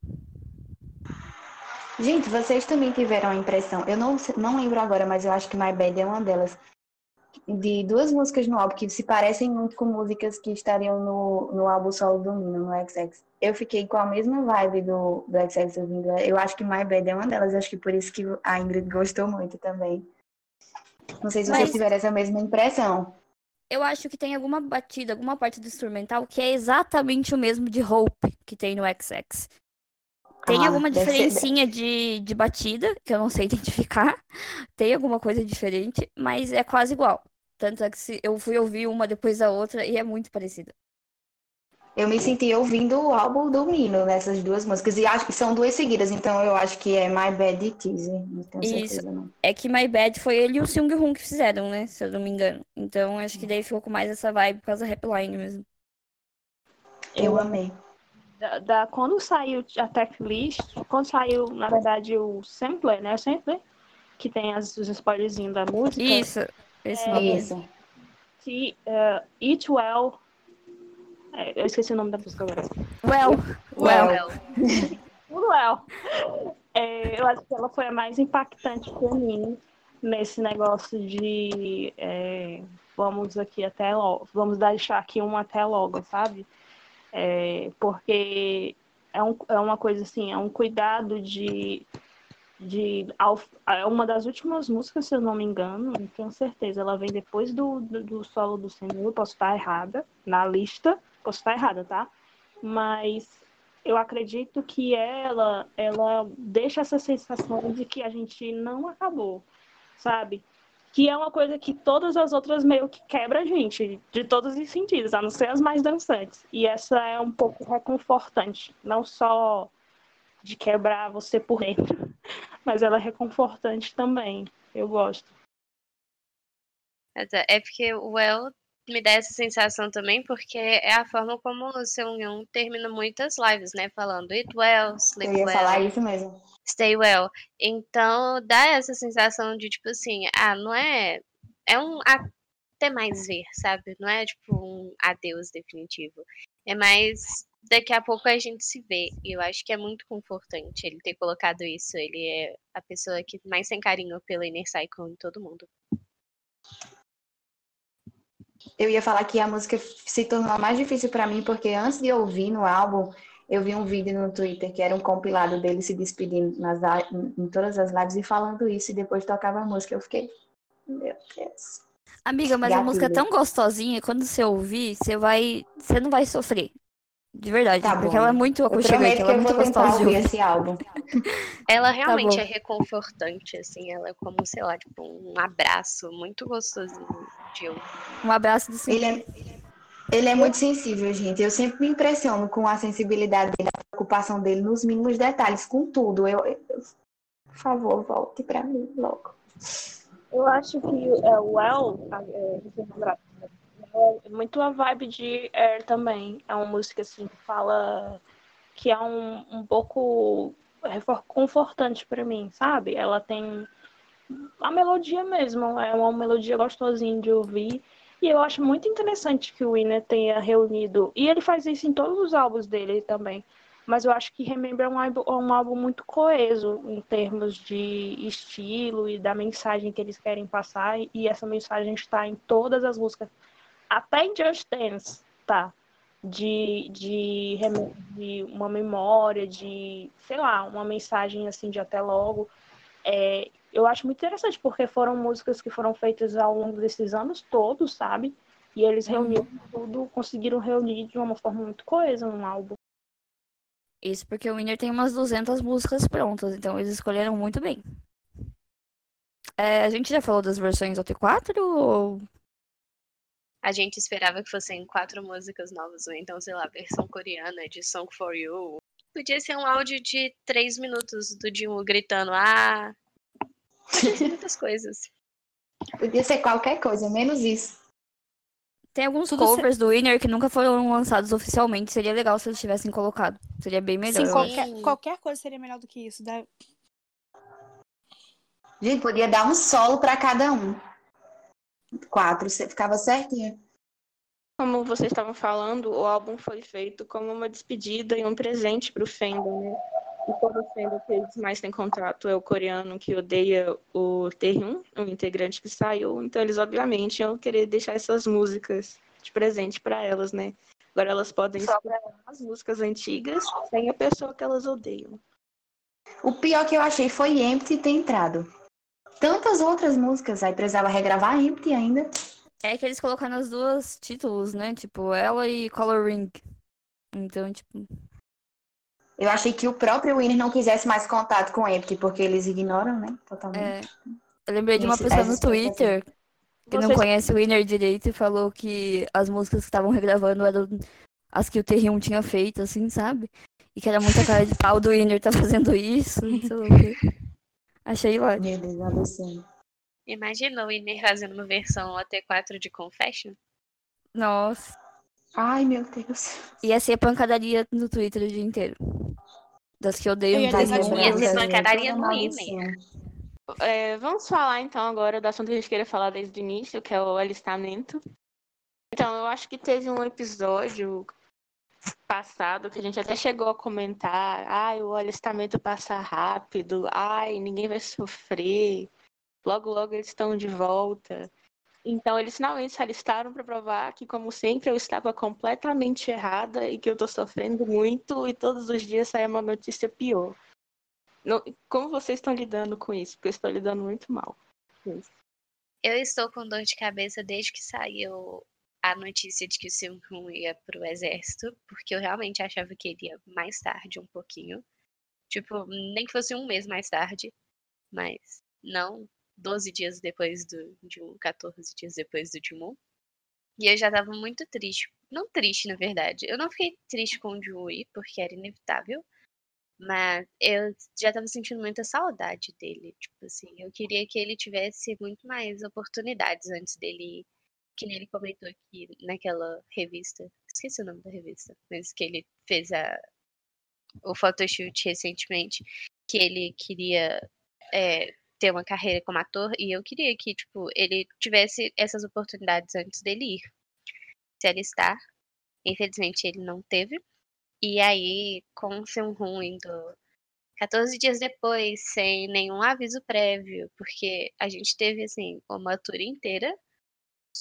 Gente, vocês também tiveram a impressão, eu não, não lembro agora, mas eu acho que My Bad é uma delas, de duas músicas no álbum que se parecem muito com músicas que estariam no, no álbum solo do Nino, no XX. Eu fiquei com a mesma vibe do, do XX ouvindo. Eu acho que My Bad é uma delas, acho que por isso que a Ingrid gostou muito também. Não sei se vocês Mas- tiveram essa mesma impressão. Eu acho que tem alguma batida, alguma parte do instrumental que é exatamente o mesmo de Hope que tem no XX. Tem Ah, alguma diferencinha de, de batida, que eu não sei *laughs* identificar. Tem alguma coisa diferente, mas é quase igual. Tanto é que se eu fui ouvir uma depois da outra e é muito parecida. Eu me senti ouvindo o álbum do Nino nessas duas músicas. E acho que são duas seguidas, então eu acho que é My Bad e. Não tenho Isso. certeza, não. É que My Bad foi ele e o Seung Hoon que fizeram, né? Se eu não me engano. Então acho que daí ficou com mais essa vibe por causa da Rapline mesmo. Eu amei. Da, da- quando saiu a tracklist, quando saiu, na verdade, o sampler, né? O sampler, que tem as, os spoilerzinhos da música. Isso, esse nome. Isso. Que, uh, Eat Well. É, eu esqueci o nome da música agora. Well, well. Well, *laughs* well. É, eu acho que ela foi a mais impactante pra mim. nesse negócio de é, vamos aqui até logo, vamos deixar aqui um até logo, sabe? É, porque é, um, é uma coisa assim, é um cuidado de de é uma das últimas músicas, se eu não me engano, não tenho certeza. Ela vem depois do, do, do solo do Senhor, posso estar errada na lista, posso estar errada, tá? Mas eu acredito que ela ela deixa essa sensação de que a gente não acabou, sabe? Que é uma coisa que todas as outras meio que quebra a gente, de todos os sentidos, a não ser as mais dançantes. E essa é um pouco reconfortante, não só de quebrar você por dentro, *laughs* mas ela é reconfortante também. Eu gosto. É porque o El me dá essa sensação também, porque é a forma como o Seu Young termina muitas lives, né? Falando it well, sleep Eu ia well. falar isso mesmo. Stay well. Então dá essa sensação de tipo assim, ah, não é. É um até mais ver, sabe? Não é tipo um adeus definitivo. É mais daqui a pouco a gente se vê. E eu acho que é muito confortante ele ter colocado isso. Ele é a pessoa que mais tem carinho pela Inner Cycle em todo mundo. Eu ia falar que a música se tornou mais difícil para mim porque antes de ouvir no álbum, eu vi um vídeo no Twitter que era um compilado dele se despedindo nas, em todas as lives e falando isso e depois tocava a música. Eu fiquei, meu Deus. Amiga, mas a música é tão gostosinha, quando você ouvir, você vai, você não vai sofrer. De verdade, Tá porque bom. ela é muito Eu aconchegante, ela é muito gostosa de ouvir esse álbum. *laughs* Ela realmente bom. é reconfortante, assim. Ela é como, sei lá, tipo, um abraço muito gostosinho de ouvir. Um abraço do Ele é, ele é muito sensível, gente. Eu sempre me impressiono com a sensibilidade dele, a preocupação dele nos mínimos detalhes, com tudo. Eu, eu- por favor, volte pra mim logo. Eu acho que é, o El, é muito a vibe de Air também. É uma música assim que fala que é um, um pouco confortante para mim, sabe? Ela tem a melodia mesmo, é uma melodia gostosinha de ouvir. E eu acho muito interessante que o Winner tenha reunido. E ele faz isso em todos os álbuns dele também. Mas eu acho que Remember é um álbum, um álbum muito coeso em termos de estilo e da mensagem que eles querem passar. E essa mensagem está em todas as músicas. Até em Just Dance, tá? De, de, de uma memória, de, sei lá, uma mensagem assim de até logo. É, eu acho muito interessante, porque foram músicas que foram feitas ao longo desses anos todos, sabe? E eles reuniram tudo, conseguiram reunir de uma forma muito coesa num álbum. Isso porque o Winner tem umas 200 músicas prontas, então eles escolheram muito bem. É, a gente já falou das versões OT4 ou... A gente esperava que fossem quatro músicas novas, ou então, sei lá, versão coreana de Song for You. Podia ser um áudio de três minutos do Jimmy gritando, ah. Podia ser muitas coisas. Podia ser qualquer coisa, menos isso. Tem alguns Tudo covers do Winner que nunca foram lançados oficialmente. Seria legal se eles tivessem colocado. Seria bem melhor. Sim, acho. qualquer, qualquer coisa seria melhor do que isso. Gente, podia dar um solo pra cada um. Quatro, você ficava certinho. Como vocês estavam falando, o álbum foi feito como uma despedida e um presente para o fandom, né? E como o fandom que eles mais têm contato é o coreano que odeia o Taehyung, o integrante que saiu, então eles obviamente iam querer deixar essas músicas de presente para elas, né? Agora elas podem escutar as músicas antigas sem a pessoa que elas odeiam. O pior que eu achei foi Empty ter entrado. Tantas outras músicas, aí precisava regravar Empty ainda. É que eles colocaram as duas títulos, né? Tipo, ela e Color Ring. Então, tipo, Eu achei que o próprio Winner não quisesse mais contato com Empty, porque eles ignoram, né? Totalmente. é. Eu lembrei de uma Esse- pessoa no Twitter que não conhece o Winner direito e falou que as músicas que estavam regravando eram as que o Terrium tinha feito, assim, sabe? E que era muita cara de pau do Winner tá *laughs* fazendo isso, não sei o quê. Achei lá. Meu Deus, absurdo. Imagina o Iner fazendo uma versão AT4 de Confession. Nossa. Ai, meu Deus. Ia ser pancadaria no Twitter o dia inteiro. Das que Eu Terrium. essa Ia ser pancadaria no maldição. Winner. É, vamos falar então agora do assunto que a gente queria falar desde o início, que é o alistamento. Então, eu acho que teve um episódio passado que a gente até chegou a comentar, ai, o alistamento passa rápido, ai, ninguém vai sofrer. logo logo eles estão de volta. Então eles finalmente se alistaram para provar que, como sempre, eu estava completamente errada e que eu estou sofrendo muito e todos os dias sai uma notícia pior. Como vocês estão lidando com isso? Porque eu estou lidando muito mal. Eu estou com dor de cabeça desde que saiu a notícia de que o Seung ia para o exército, porque eu realmente achava que ele ia mais tarde um pouquinho. Tipo, nem que fosse um mês mais tarde, mas não 12 dias depois do Jumon, 14 dias depois do Jumon. E eu já tava muito triste. Não triste, na verdade. Eu não fiquei triste com o Jui, porque era inevitável. Mas eu já tava sentindo muita saudade dele. Tipo assim, eu queria que ele tivesse muito mais oportunidades antes dele ir que ele comentou aqui naquela revista, esqueci o nome da revista, mas que ele fez a, o photoshoot recentemente, que ele queria é, ter uma carreira como ator, e eu queria que, tipo, ele tivesse essas oportunidades antes dele ir se alistar. Infelizmente ele não teve. E aí, com o Seung indo 14 dias depois, sem nenhum aviso prévio, porque a gente teve, assim, uma tour inteira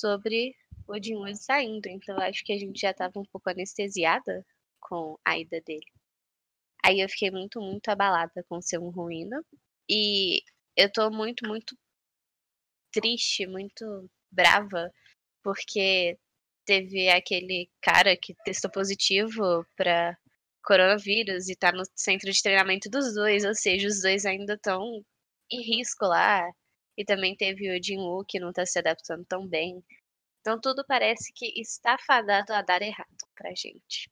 sobre o Jin saindo. Então acho que a gente já estava um pouco anestesiada com a ida dele. Aí eu fiquei muito, muito abalada com o seu ruína. E eu tô muito, muito triste, muito brava, porque teve aquele cara que testou positivo para coronavírus e tá no centro de treinamento dos dois, ou seja, os dois ainda estão em risco lá. E também teve o Jinwoo que não está se adaptando tão bem. Então tudo parece que está fadado a dar errado pra gente.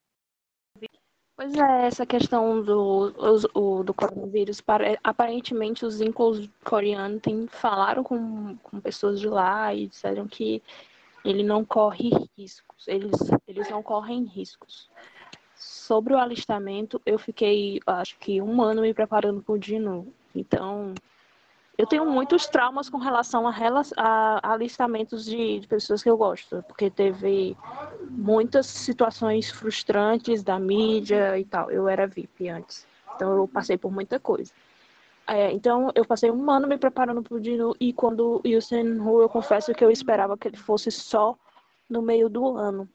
Pois é, essa questão do, o, do coronavírus, aparentemente os incos coreanos tem, falaram com, com pessoas de lá e disseram que ele não corre riscos, eles, eles não correm riscos. Sobre o alistamento, eu fiquei, acho que um ano me preparando para o Dino, então eu tenho muitos traumas com relação a, a alistamentos de, de, pessoas que eu gosto, porque teve muitas situações frustrantes da mídia e tal. Eu era VIP antes, então eu passei por muita coisa. É, então eu passei um ano me preparando para o Dino e quando o Senhu, eu confesso que eu esperava que ele fosse só no meio do ano.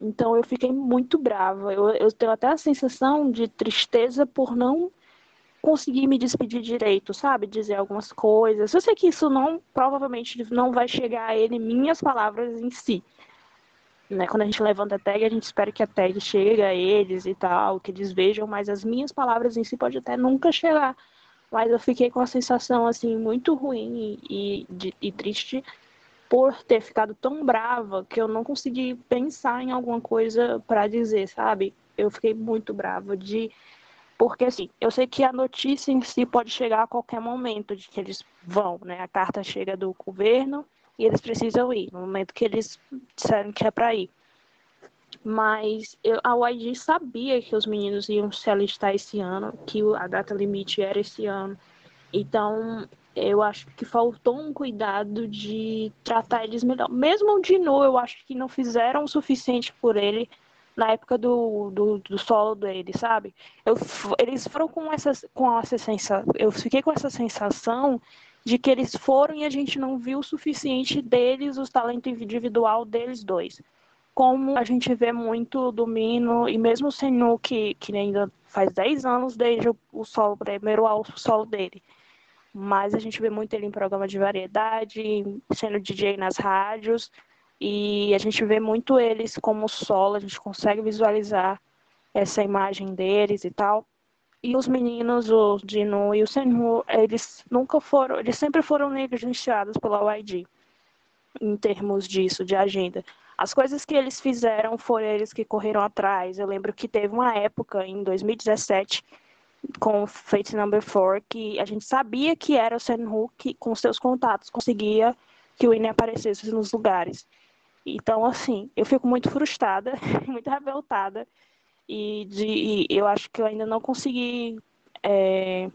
Então eu fiquei muito brava. Eu, eu tenho até a sensação de tristeza por não conseguir me despedir direito, sabe? Dizer algumas coisas. Eu sei que isso não, provavelmente, não vai chegar a ele, minhas palavras em si. Né? Quando a gente levanta a tag, a gente espera que a tag chegue a eles e tal, que eles vejam, mas as minhas palavras em si pode até nunca chegar. Mas eu fiquei com a sensação, assim, muito ruim e, e, e triste por ter ficado tão brava que eu não consegui pensar em alguma coisa para dizer, sabe? Eu fiquei muito brava de porque, assim, eu sei que a notícia em si pode chegar a qualquer momento de que eles vão, né? A carta chega do governo e eles precisam ir, no momento que eles disseram que é para ir. Mas eu, a YG sabia que os meninos iam se alistar esse ano, que a data limite era esse ano. Então, eu acho que faltou um cuidado de tratar eles melhor. Mesmo o Dino, eu acho que não fizeram o suficiente por ele na época do, do, do solo dele, sabe? Eu, eles foram com essa, com essa sensação, eu fiquei com essa sensação de que eles foram e a gente não viu o suficiente deles, os talentos individual deles dois. Como a gente vê muito do Mino, e mesmo o Senu, que, que ainda faz 10 anos desde o, o solo, primeiro ao solo dele. Mas a gente vê muito ele em programa de variedade, sendo DJ nas rádios. E a gente vê muito eles como solo, a gente consegue visualizar essa imagem deles e tal. E os meninos, o Dino e o Senhu, eles nunca foram, eles sempre foram negligenciados pela YG em termos disso, de agenda. As coisas que eles fizeram foram eles que correram atrás. Eu lembro que teve uma época, em 2017, com Fate Number 4, que a gente sabia que era o Senhu que, com seus contatos, conseguia que o Winnie aparecesse nos lugares. Então, assim, eu fico muito frustrada, *laughs* muito revoltada. E, de, e eu acho que eu ainda não consegui é,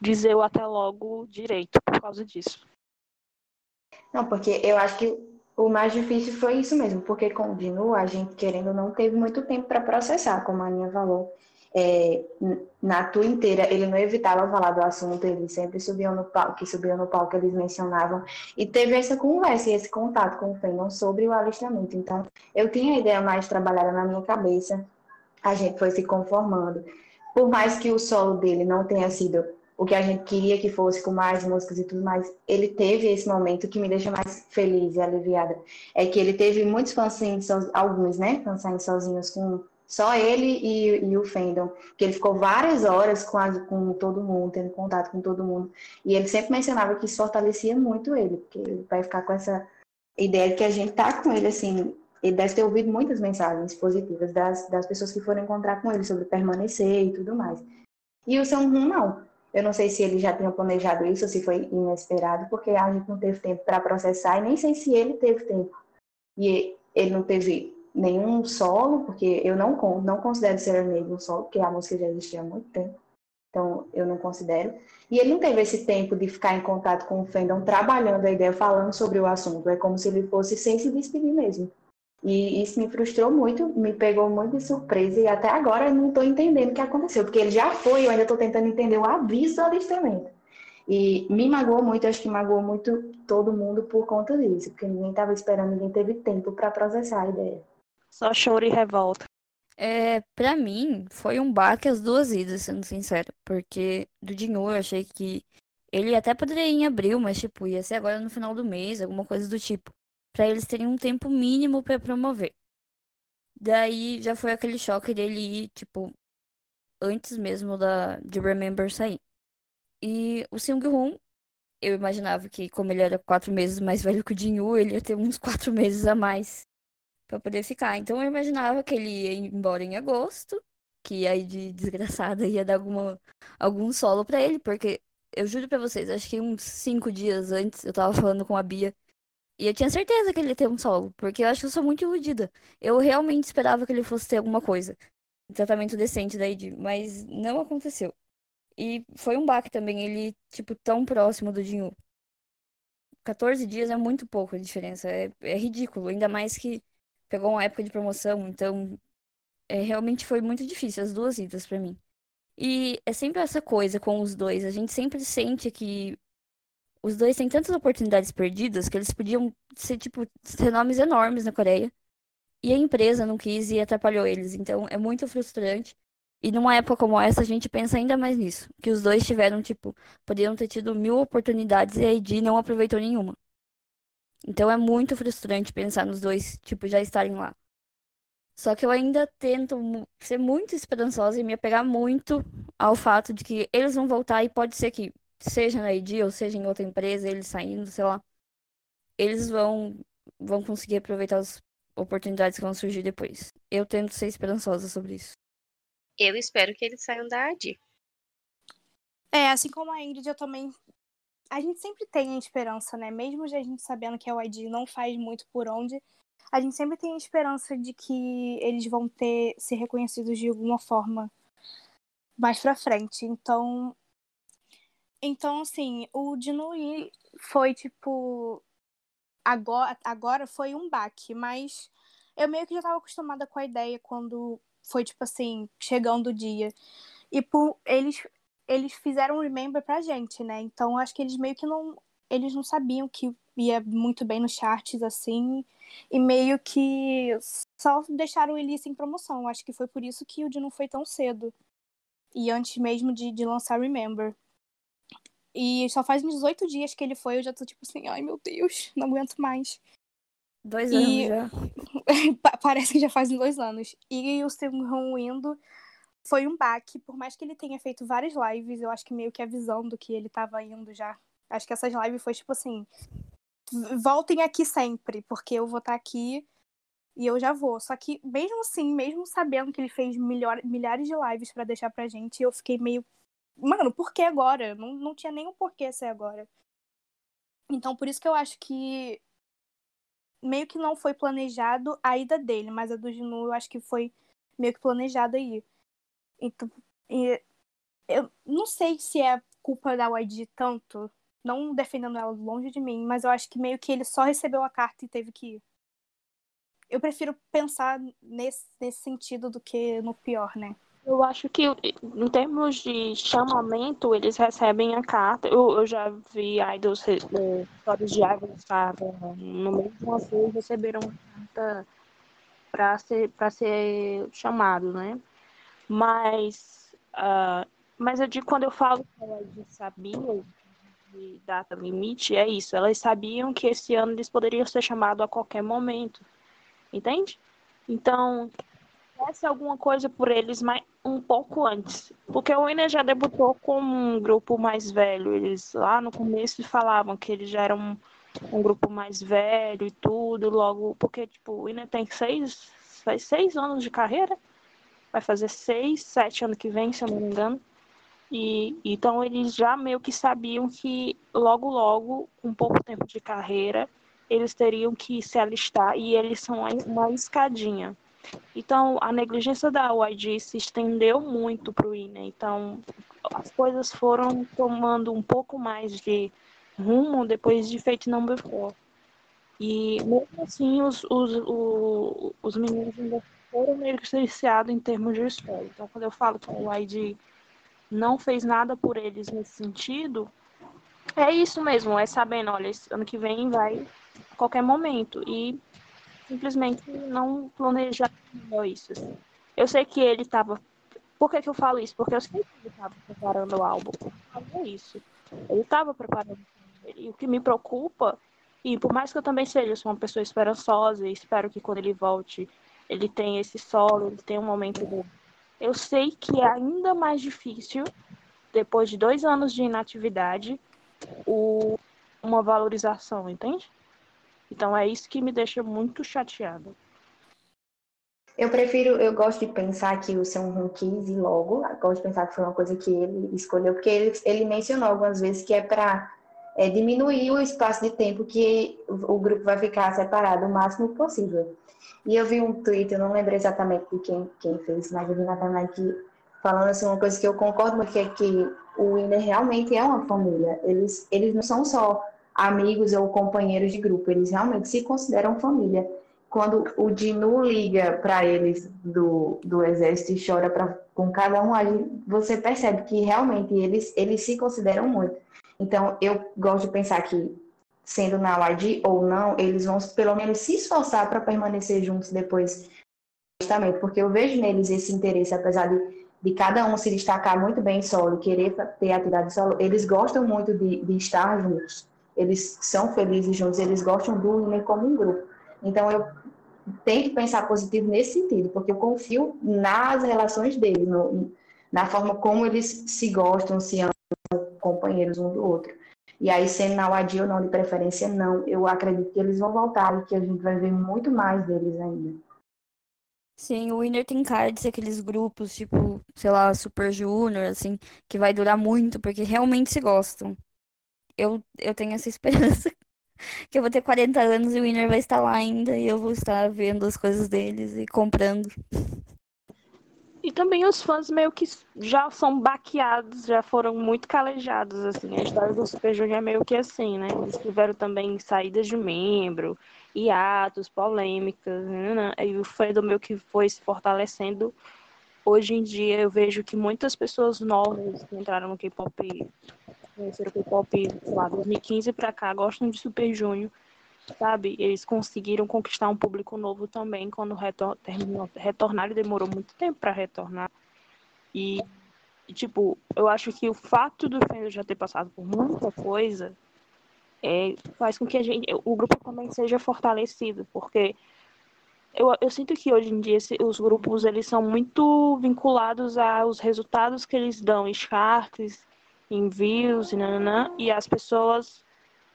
dizer o até logo direito por causa disso. Não, porque eu acho que o mais difícil foi isso mesmo, porque Dinu a gente, querendo não, teve muito tempo para processar, como a Aninha falou. É, na tour inteira ele não evitava falar do assunto, ele sempre subia no palco, que subia no palco eles mencionavam e teve essa conversa e esse contato com o fandom sobre o alistamento. Então, eu tinha a ideia mais trabalhada na minha cabeça, a gente foi se conformando. Por mais que o solo dele não tenha sido o que a gente queria que fosse com mais músicas e tudo mais, ele teve esse momento que me deixa mais feliz e aliviada. É que ele teve muitos fãs, alguns, né, fãs sozinhos com só ele e, e o Fendon, que ele ficou várias horas com, a, com todo mundo, tendo contato com todo mundo. E ele sempre mencionava que isso fortalecia muito ele, porque ele vai ficar com essa ideia de que a gente tá com ele, assim, ele deve ter ouvido muitas mensagens positivas das, das pessoas que foram encontrar com ele sobre permanecer e tudo mais. E o São Rum, não. Eu não sei se ele já tinha planejado isso ou se foi inesperado, porque a gente não teve tempo para processar e nem sei se ele teve tempo. E ele não teve nenhum solo, porque eu não, não considero Serenade um solo, porque a música já existia há muito tempo. Então, eu não considero. E ele não teve esse tempo de ficar em contato com o fandom, trabalhando a ideia, falando sobre o assunto. É como se ele fosse sem se despedir mesmo. E isso me frustrou muito, me pegou muito de surpresa. E até agora eu não estou entendendo o que aconteceu, porque ele já foi, eu ainda estou tentando entender o aviso do alistamento. E me magoou muito, acho que magoou muito todo mundo por conta disso, porque ninguém estava esperando, ninguém teve tempo para processar a ideia. Só choro e revolta. É, pra mim, foi um baque as duas idas, sendo sincero. Porque do Dinho eu achei que ele até poderia ir em abril, mas tipo, ia ser agora no final do mês, alguma coisa do tipo. Pra eles terem um tempo mínimo para promover. Daí já foi aquele choque dele ir, tipo, antes mesmo da, de Remember sair. E o Seung-hoon, eu imaginava que, como ele era quatro meses mais velho que o Jinwoo, ele ia ter uns quatro meses a mais para poder ficar. Então eu imaginava que ele ia embora em agosto, que aí de desgraçada *laughs* ia dar alguma, algum solo para ele, porque eu juro para vocês, acho que uns cinco dias antes eu tava falando com a Bia e eu tinha certeza que ele ia ter um solo, porque eu acho que eu sou muito iludida. Eu realmente esperava que ele fosse ter alguma coisa, um tratamento decente da ID, mas não aconteceu. E foi um baque também, ele, tipo, tão próximo do Jinhu. 14 dias é muito pouco a diferença, é, é ridículo, ainda mais que pegou uma época de promoção, então é, realmente foi muito difícil as duas idas para mim. E é sempre essa coisa com os dois, a gente sempre sente que os dois têm tantas oportunidades perdidas que eles podiam ser, tipo, ter nomes enormes na Coreia. E a empresa não quis e atrapalhou eles. Então é muito frustrante. E numa época como essa, a gente pensa ainda mais nisso. Que os dois tiveram, tipo, poderiam ter tido mil oportunidades e a ID não aproveitou nenhuma. Então é muito frustrante pensar nos dois, tipo, já estarem lá. Só que eu ainda tento ser muito esperançosa e me apegar muito ao fato de que eles vão voltar e pode ser que, seja na ID ou seja em outra empresa, eles saindo, sei lá, eles vão, vão conseguir aproveitar as oportunidades que vão surgir depois. Eu tento ser esperançosa sobre isso. Eu espero que eles saiam da AD. É, assim como a Ingrid, eu também a gente sempre tem a esperança, né? Mesmo a gente sabendo que a ID não faz muito por onde, a gente sempre tem a esperança de que eles vão ter ser reconhecidos de alguma forma mais pra frente. Então, então assim, o Dinui foi tipo agora, agora foi um baque, mas eu meio que já estava acostumada com a ideia quando foi tipo assim, chegando o dia. E por eles eles fizeram um remember pra gente, né? Então acho que eles meio que não. Eles não sabiam que ia muito bem nos charts, assim, e meio que só deixaram ele sem promoção. Acho que foi por isso que o de não foi tão cedo. E antes mesmo de, de lançar Remember. E só faz uns 18 dias que ele foi, eu já tô tipo assim, ai meu Deus, não aguento mais. Dois anos E- já. *laughs* Parece que já fazem dois anos. E o Seung indo foi um baque, por mais que ele tenha feito várias lives, eu acho que meio que avisando que ele tava indo já. Acho que essas lives foi tipo assim: "V- voltem aqui sempre, porque eu vou estar aqui e eu já vou. Só que mesmo assim, mesmo sabendo que ele fez milhar- milhares de lives pra deixar pra gente, eu fiquei meio. Mano, por que agora? Não, não tinha nenhum porquê ser agora. Então, por isso que eu acho que meio que não foi planejado a ida dele, mas a do Ginu eu acho que foi meio que planejada aí. Então, eu não sei se é culpa da YG tanto, não defendendo ela longe de mim, mas eu acho que meio que ele só recebeu a carta e teve que ir. Eu prefiro pensar nesse, nesse sentido do que no pior, né? Eu acho que, em termos de chamamento, eles recebem a carta. Eu, eu já vi idols, histórias de idols estavam no uma vez receberam uma carta para ser, ser chamado, né? Mas, uh, mas eu digo, quando eu falo que elas sabiam de data limite, é isso. Elas sabiam que esse ano eles poderiam ser chamados a qualquer momento. Entende? Então, acontece alguma coisa por eles mais, um pouco antes. Porque o Winner já debutou com um grupo mais velho. Eles lá no começo falavam que eles já eram um, grupo mais velho e tudo, logo, porque tipo, o Winner tem seis, faz seis anos de carreira. Vai fazer seis, sete anos que vem, se eu não me engano. E então eles já meio que sabiam que logo logo, com pouco tempo de carreira, eles teriam que se alistar e eles são uma escadinha. Então, a negligência da YG se estendeu muito para o INE. Então, as coisas foram tomando um pouco mais de rumo depois de Fate Number 4. E, mesmo assim, os, os, os, os meninos ainda foram negligenciados em termos de história. Então, quando eu falo que o YG não fez nada por eles nesse sentido, é isso mesmo, é sabendo, olha, ano que vem vai a qualquer momento. E simplesmente não planejar isso. Assim. Eu sei que ele estava. Por que, que eu falo isso? Porque eu sei que ele estava preparando o álbum. É isso. Ele estava preparando. E o que me preocupa, e por mais que eu também seja uma pessoa esperançosa e espero que quando ele volte ele tenha esse solo, ele tenha um momento dele. Eu sei que é ainda mais difícil, depois de dois anos de inatividade, o, uma valorização, entende? Então é isso que me deixa muito chateada. Eu prefiro, eu gosto de pensar que o Seung quis ir logo, gosto de pensar que foi uma coisa que ele escolheu, porque ele, ele mencionou algumas vezes que é para é, diminuir o espaço de tempo que o, grupo vai ficar separado o máximo possível. E eu vi um tweet, eu não lembro exatamente de quem, quem fez, mas eu vi na internet que falando assim uma coisa que eu concordo que é que o Winner realmente é uma família. Eles, eles não são só amigos ou companheiros de grupo, eles realmente se consideram família. Quando o Dinu liga para eles do, do exército e chora pra, com cada um, aí você percebe que realmente eles, eles se consideram muito. Então, eu gosto de pensar que, sendo na YG ou não, eles vão pelo menos se esforçar para permanecer juntos depois, justamente porque eu vejo neles esse interesse, apesar de, de cada um se destacar muito bem solo, querer ter atividade solo, eles gostam muito de, de estar juntos eles são felizes juntos, eles gostam do Lumen como um grupo. Então, eu tenho que pensar positivo nesse sentido, porque eu confio nas relações deles, no, na forma como eles se gostam, se amam, companheiros um do outro. E aí, sendo na UAD ou não, de preferência, não. Eu acredito que eles vão voltar e que a gente vai ver muito mais deles ainda. Sim, o Winner tem cara de ser aqueles grupos, tipo, sei lá, Super Junior, assim, que vai durar muito, porque realmente se gostam eu, eu tenho essa *laughs* esperança que eu vou ter 40 anos e o Winner vai estar lá ainda e eu vou estar vendo as coisas deles e comprando. E também os fãs meio que já são baqueados, já foram muito calejados, assim. A história do Super Junior é meio que assim, né? Eles tiveram também saídas de membro, hiatos, polêmicas, né? né? E o fandom meio que foi se fortalecendo. Hoje em dia eu vejo que muitas pessoas novas que entraram no K-pop conheceram o K-pop, sei lá, 2015 pra cá, gostam de Super Junior, sabe? Eles conseguiram conquistar um público novo também quando retor terminou, retornaram, demorou muito tempo para retornar. E, tipo, eu acho que o fato do Fender já ter passado por muita coisa é, faz com que a gente, o grupo também seja fortalecido, porque eu, eu sinto que hoje em dia esse, os grupos eles são muito vinculados aos resultados que eles dão, os charts, envios e nananã, e as pessoas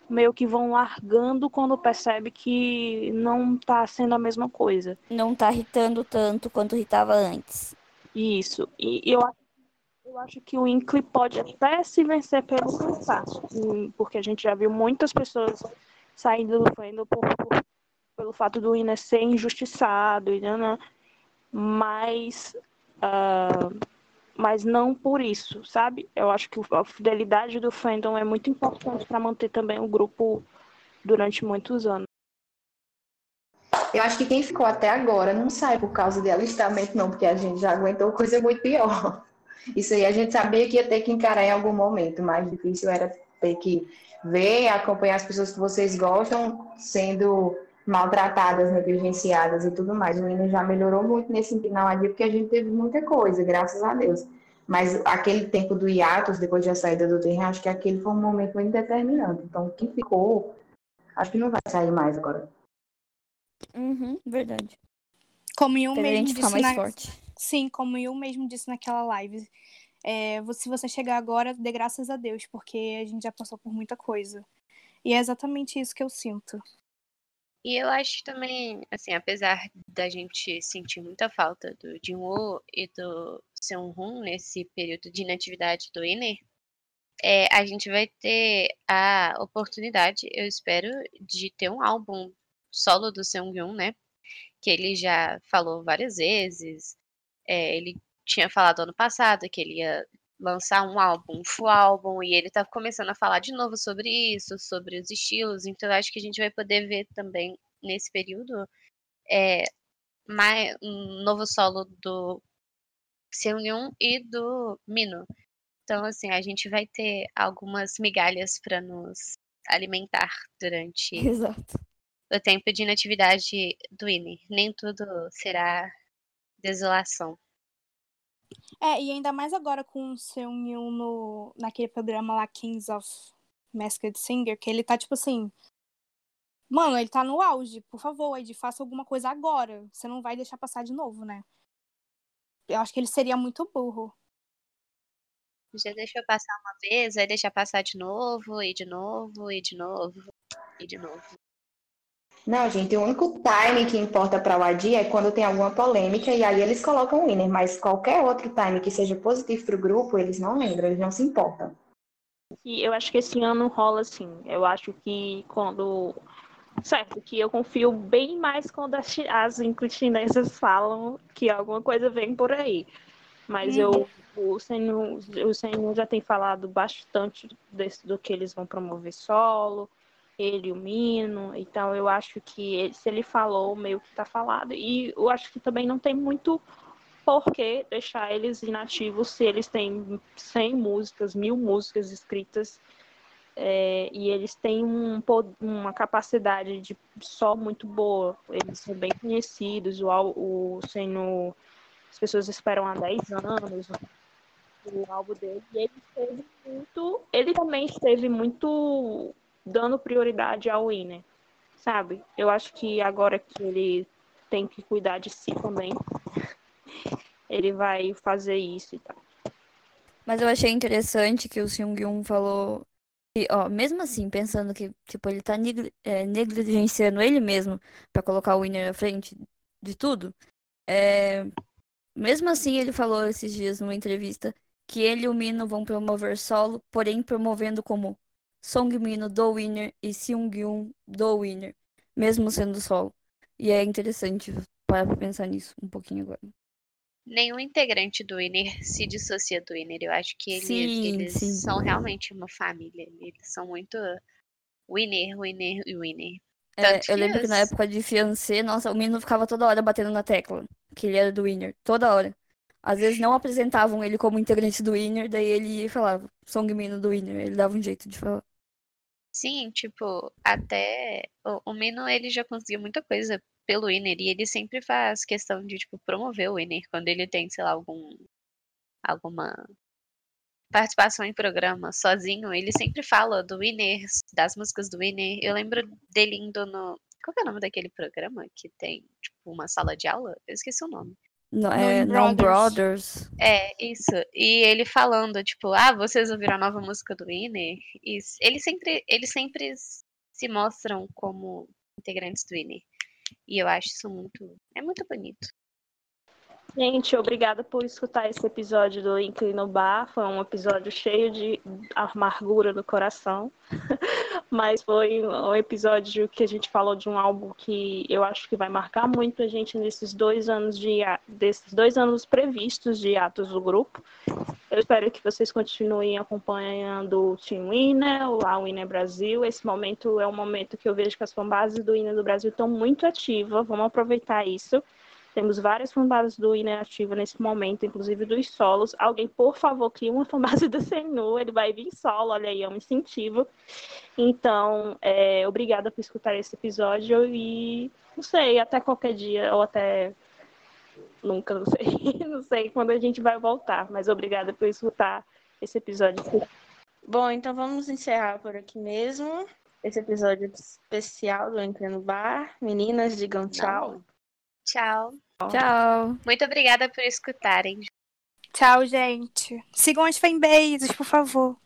meio que vão largando quando percebe que não tá sendo a mesma coisa. Não tá irritando tanto quanto irritava antes. Isso. E eu, eu acho que o Inkle pode até se vencer pelo cansaço, porque a gente já viu muitas pessoas saindo do fandom por, por, pelo fato do Ina ser injustiçado, e nanã, mas uh, mas não por isso, sabe? Eu acho que a fidelidade do fandom é muito importante para manter também o grupo durante muitos anos. Eu acho que quem ficou até agora não sai por causa de alistamento, não, porque a gente já aguentou coisa muito pior. Isso aí a gente sabia que ia ter que encarar em algum momento. Mais difícil era ter que ver, acompanhar as pessoas que vocês gostam sendo maltratadas, negligenciadas e tudo mais. O menino já melhorou muito nesse final ali, porque a gente teve muita coisa, graças a Deus. Mas aquele tempo do hiatus, depois da saída do terreno, acho que aquele foi um momento muito determinante. Então, quem ficou, acho que não vai sair mais agora. Uhum, verdade. Como eu mesmo disse mais na... forte. Sim, como eu mesmo disse naquela live. É, se você chegar agora, dê graças a Deus, porque a gente já passou por muita coisa. E é exatamente isso que eu sinto. E eu acho também, assim, apesar da gente sentir muita falta do Jinwoo e do Seung-hoon nesse período de inatividade do Iner, é, a gente vai ter a oportunidade, eu espero, de ter um álbum solo do Seung-yoon, né? Que ele já falou várias vezes. É, ele tinha falado ano passado que ele ia lançar um álbum, um full álbum, e ele tá começando a falar de novo sobre isso, sobre os estilos, então eu acho que a gente vai poder ver também nesse período é, mais, um novo solo do Seung-yoon e do Mino. Então, assim, a gente vai ter algumas migalhas para nos alimentar durante *laughs* Exato. o tempo de inatividade do INE. Nem tudo será desolação. É, e ainda mais agora com o Seung-yoon no, naquele programa lá, Kings of Masked Singer, que ele tá tipo assim. Mano, ele tá no auge. Por favor, Ed, faça alguma coisa agora. Você não vai deixar passar de novo, né? Eu acho que ele seria muito burro. Já deixou passar uma vez, vai deixar passar de novo, e de novo, e de novo, e de novo. Não, gente, o único time que importa para o ADI é quando tem alguma polêmica e aí eles colocam o winner, mas qualquer outro time que seja positivo para o grupo, eles não lembram, eles não se importam. E eu acho que esse ano rola assim. Eu acho que quando. Certo, que eu confio bem mais quando as, as falam que alguma coisa vem por aí. Mas eu, o Senhor, o Senhor já tem falado bastante desse, do que eles vão promover solo, ele o Mino. Então eu acho que se ele falou, meio que tá falado. E eu acho que também não tem muito por que deixar eles inativos se eles têm 100 músicas, mil músicas escritas é, e eles têm um, uma capacidade de só muito boa. Eles são bem conhecidos, o, o as pessoas esperam há 10 anos o álbum dele, e ele esteve muito, ele também esteve muito dando prioridade ao Winner, sabe? Eu acho que agora que ele tem que cuidar de si também, *laughs* ele vai fazer isso e tal. Mas eu achei interessante que o Seung-yoon falou que, ó, mesmo assim, pensando que, tipo, ele tá negli- é, negligenciando ele mesmo pra colocar o Winner à frente de tudo, é, mesmo assim ele falou esses dias numa entrevista que ele e o Mino vão promover solo, porém promovendo como Song Mino do Winner e Seung-yoon do Winner, mesmo sendo solo. E é interessante parar pra pensar nisso um pouquinho agora. Nenhum integrante do Winner se dissocia do Winner. Eu acho que eles, Sim, eles sim. são realmente uma família. Eles são muito Winner, Winner e Winner. É, eu lembro que na época de fiancé, nossa, o menino ficava toda hora batendo na tecla, que ele era do Winner, toda hora. Às vezes não apresentavam ele como integrante do Winner, daí ele falava, Song Mino do Winner, ele dava um jeito de falar. Sim, tipo, até o, o Mino ele já conseguiu muita coisa pelo Winner e ele sempre faz questão de tipo promover o Winner quando ele tem, sei lá, algum alguma participação em programa sozinho, ele sempre fala do Winner, das músicas do Winner. Eu lembro dele indo no qual é o nome daquele programa que tem tipo uma sala de aula? Eu esqueci o nome. Knowing é, Non Brothers. Brothers. É, isso. E ele falando, tipo, ah, vocês ouviram a nova música do? E s- eles sempre, eles sempre se mostram como integrantes do Winner. E eu acho isso muito. É muito bonito. Gente, obrigada por escutar esse episódio do Inclino Bar. Foi um episódio cheio de amargura no coração. *laughs* Mas foi um episódio que a gente falou de um álbum que eu acho que vai marcar muito a gente nesses dois anos de desses dois anos previstos de atos do grupo. Eu espero que vocês continuem acompanhando o Team Winner, a Winner Brasil. Esse momento é um momento que eu vejo que as fanbases do Winner do Brasil estão muito ativas. Vamos aproveitar isso. Temos várias fanbases do INE ativa nesse momento, inclusive dos solos. Alguém, por favor, crie uma fanbase *laughs* do Senu, ele vai vir solo, olha aí, é um incentivo. Então, é, obrigada por escutar esse episódio e não sei, até qualquer dia, ou até nunca, não sei, *laughs* não sei quando a gente vai voltar, mas obrigada por escutar esse episódio. Bom, então vamos encerrar por aqui mesmo. Esse episódio especial do Entre no Bar. Meninas, digam tchau. Não. Tchau. Tchau. Muito obrigada por escutarem. Tchau, gente. Sigam as fanbases, por favor.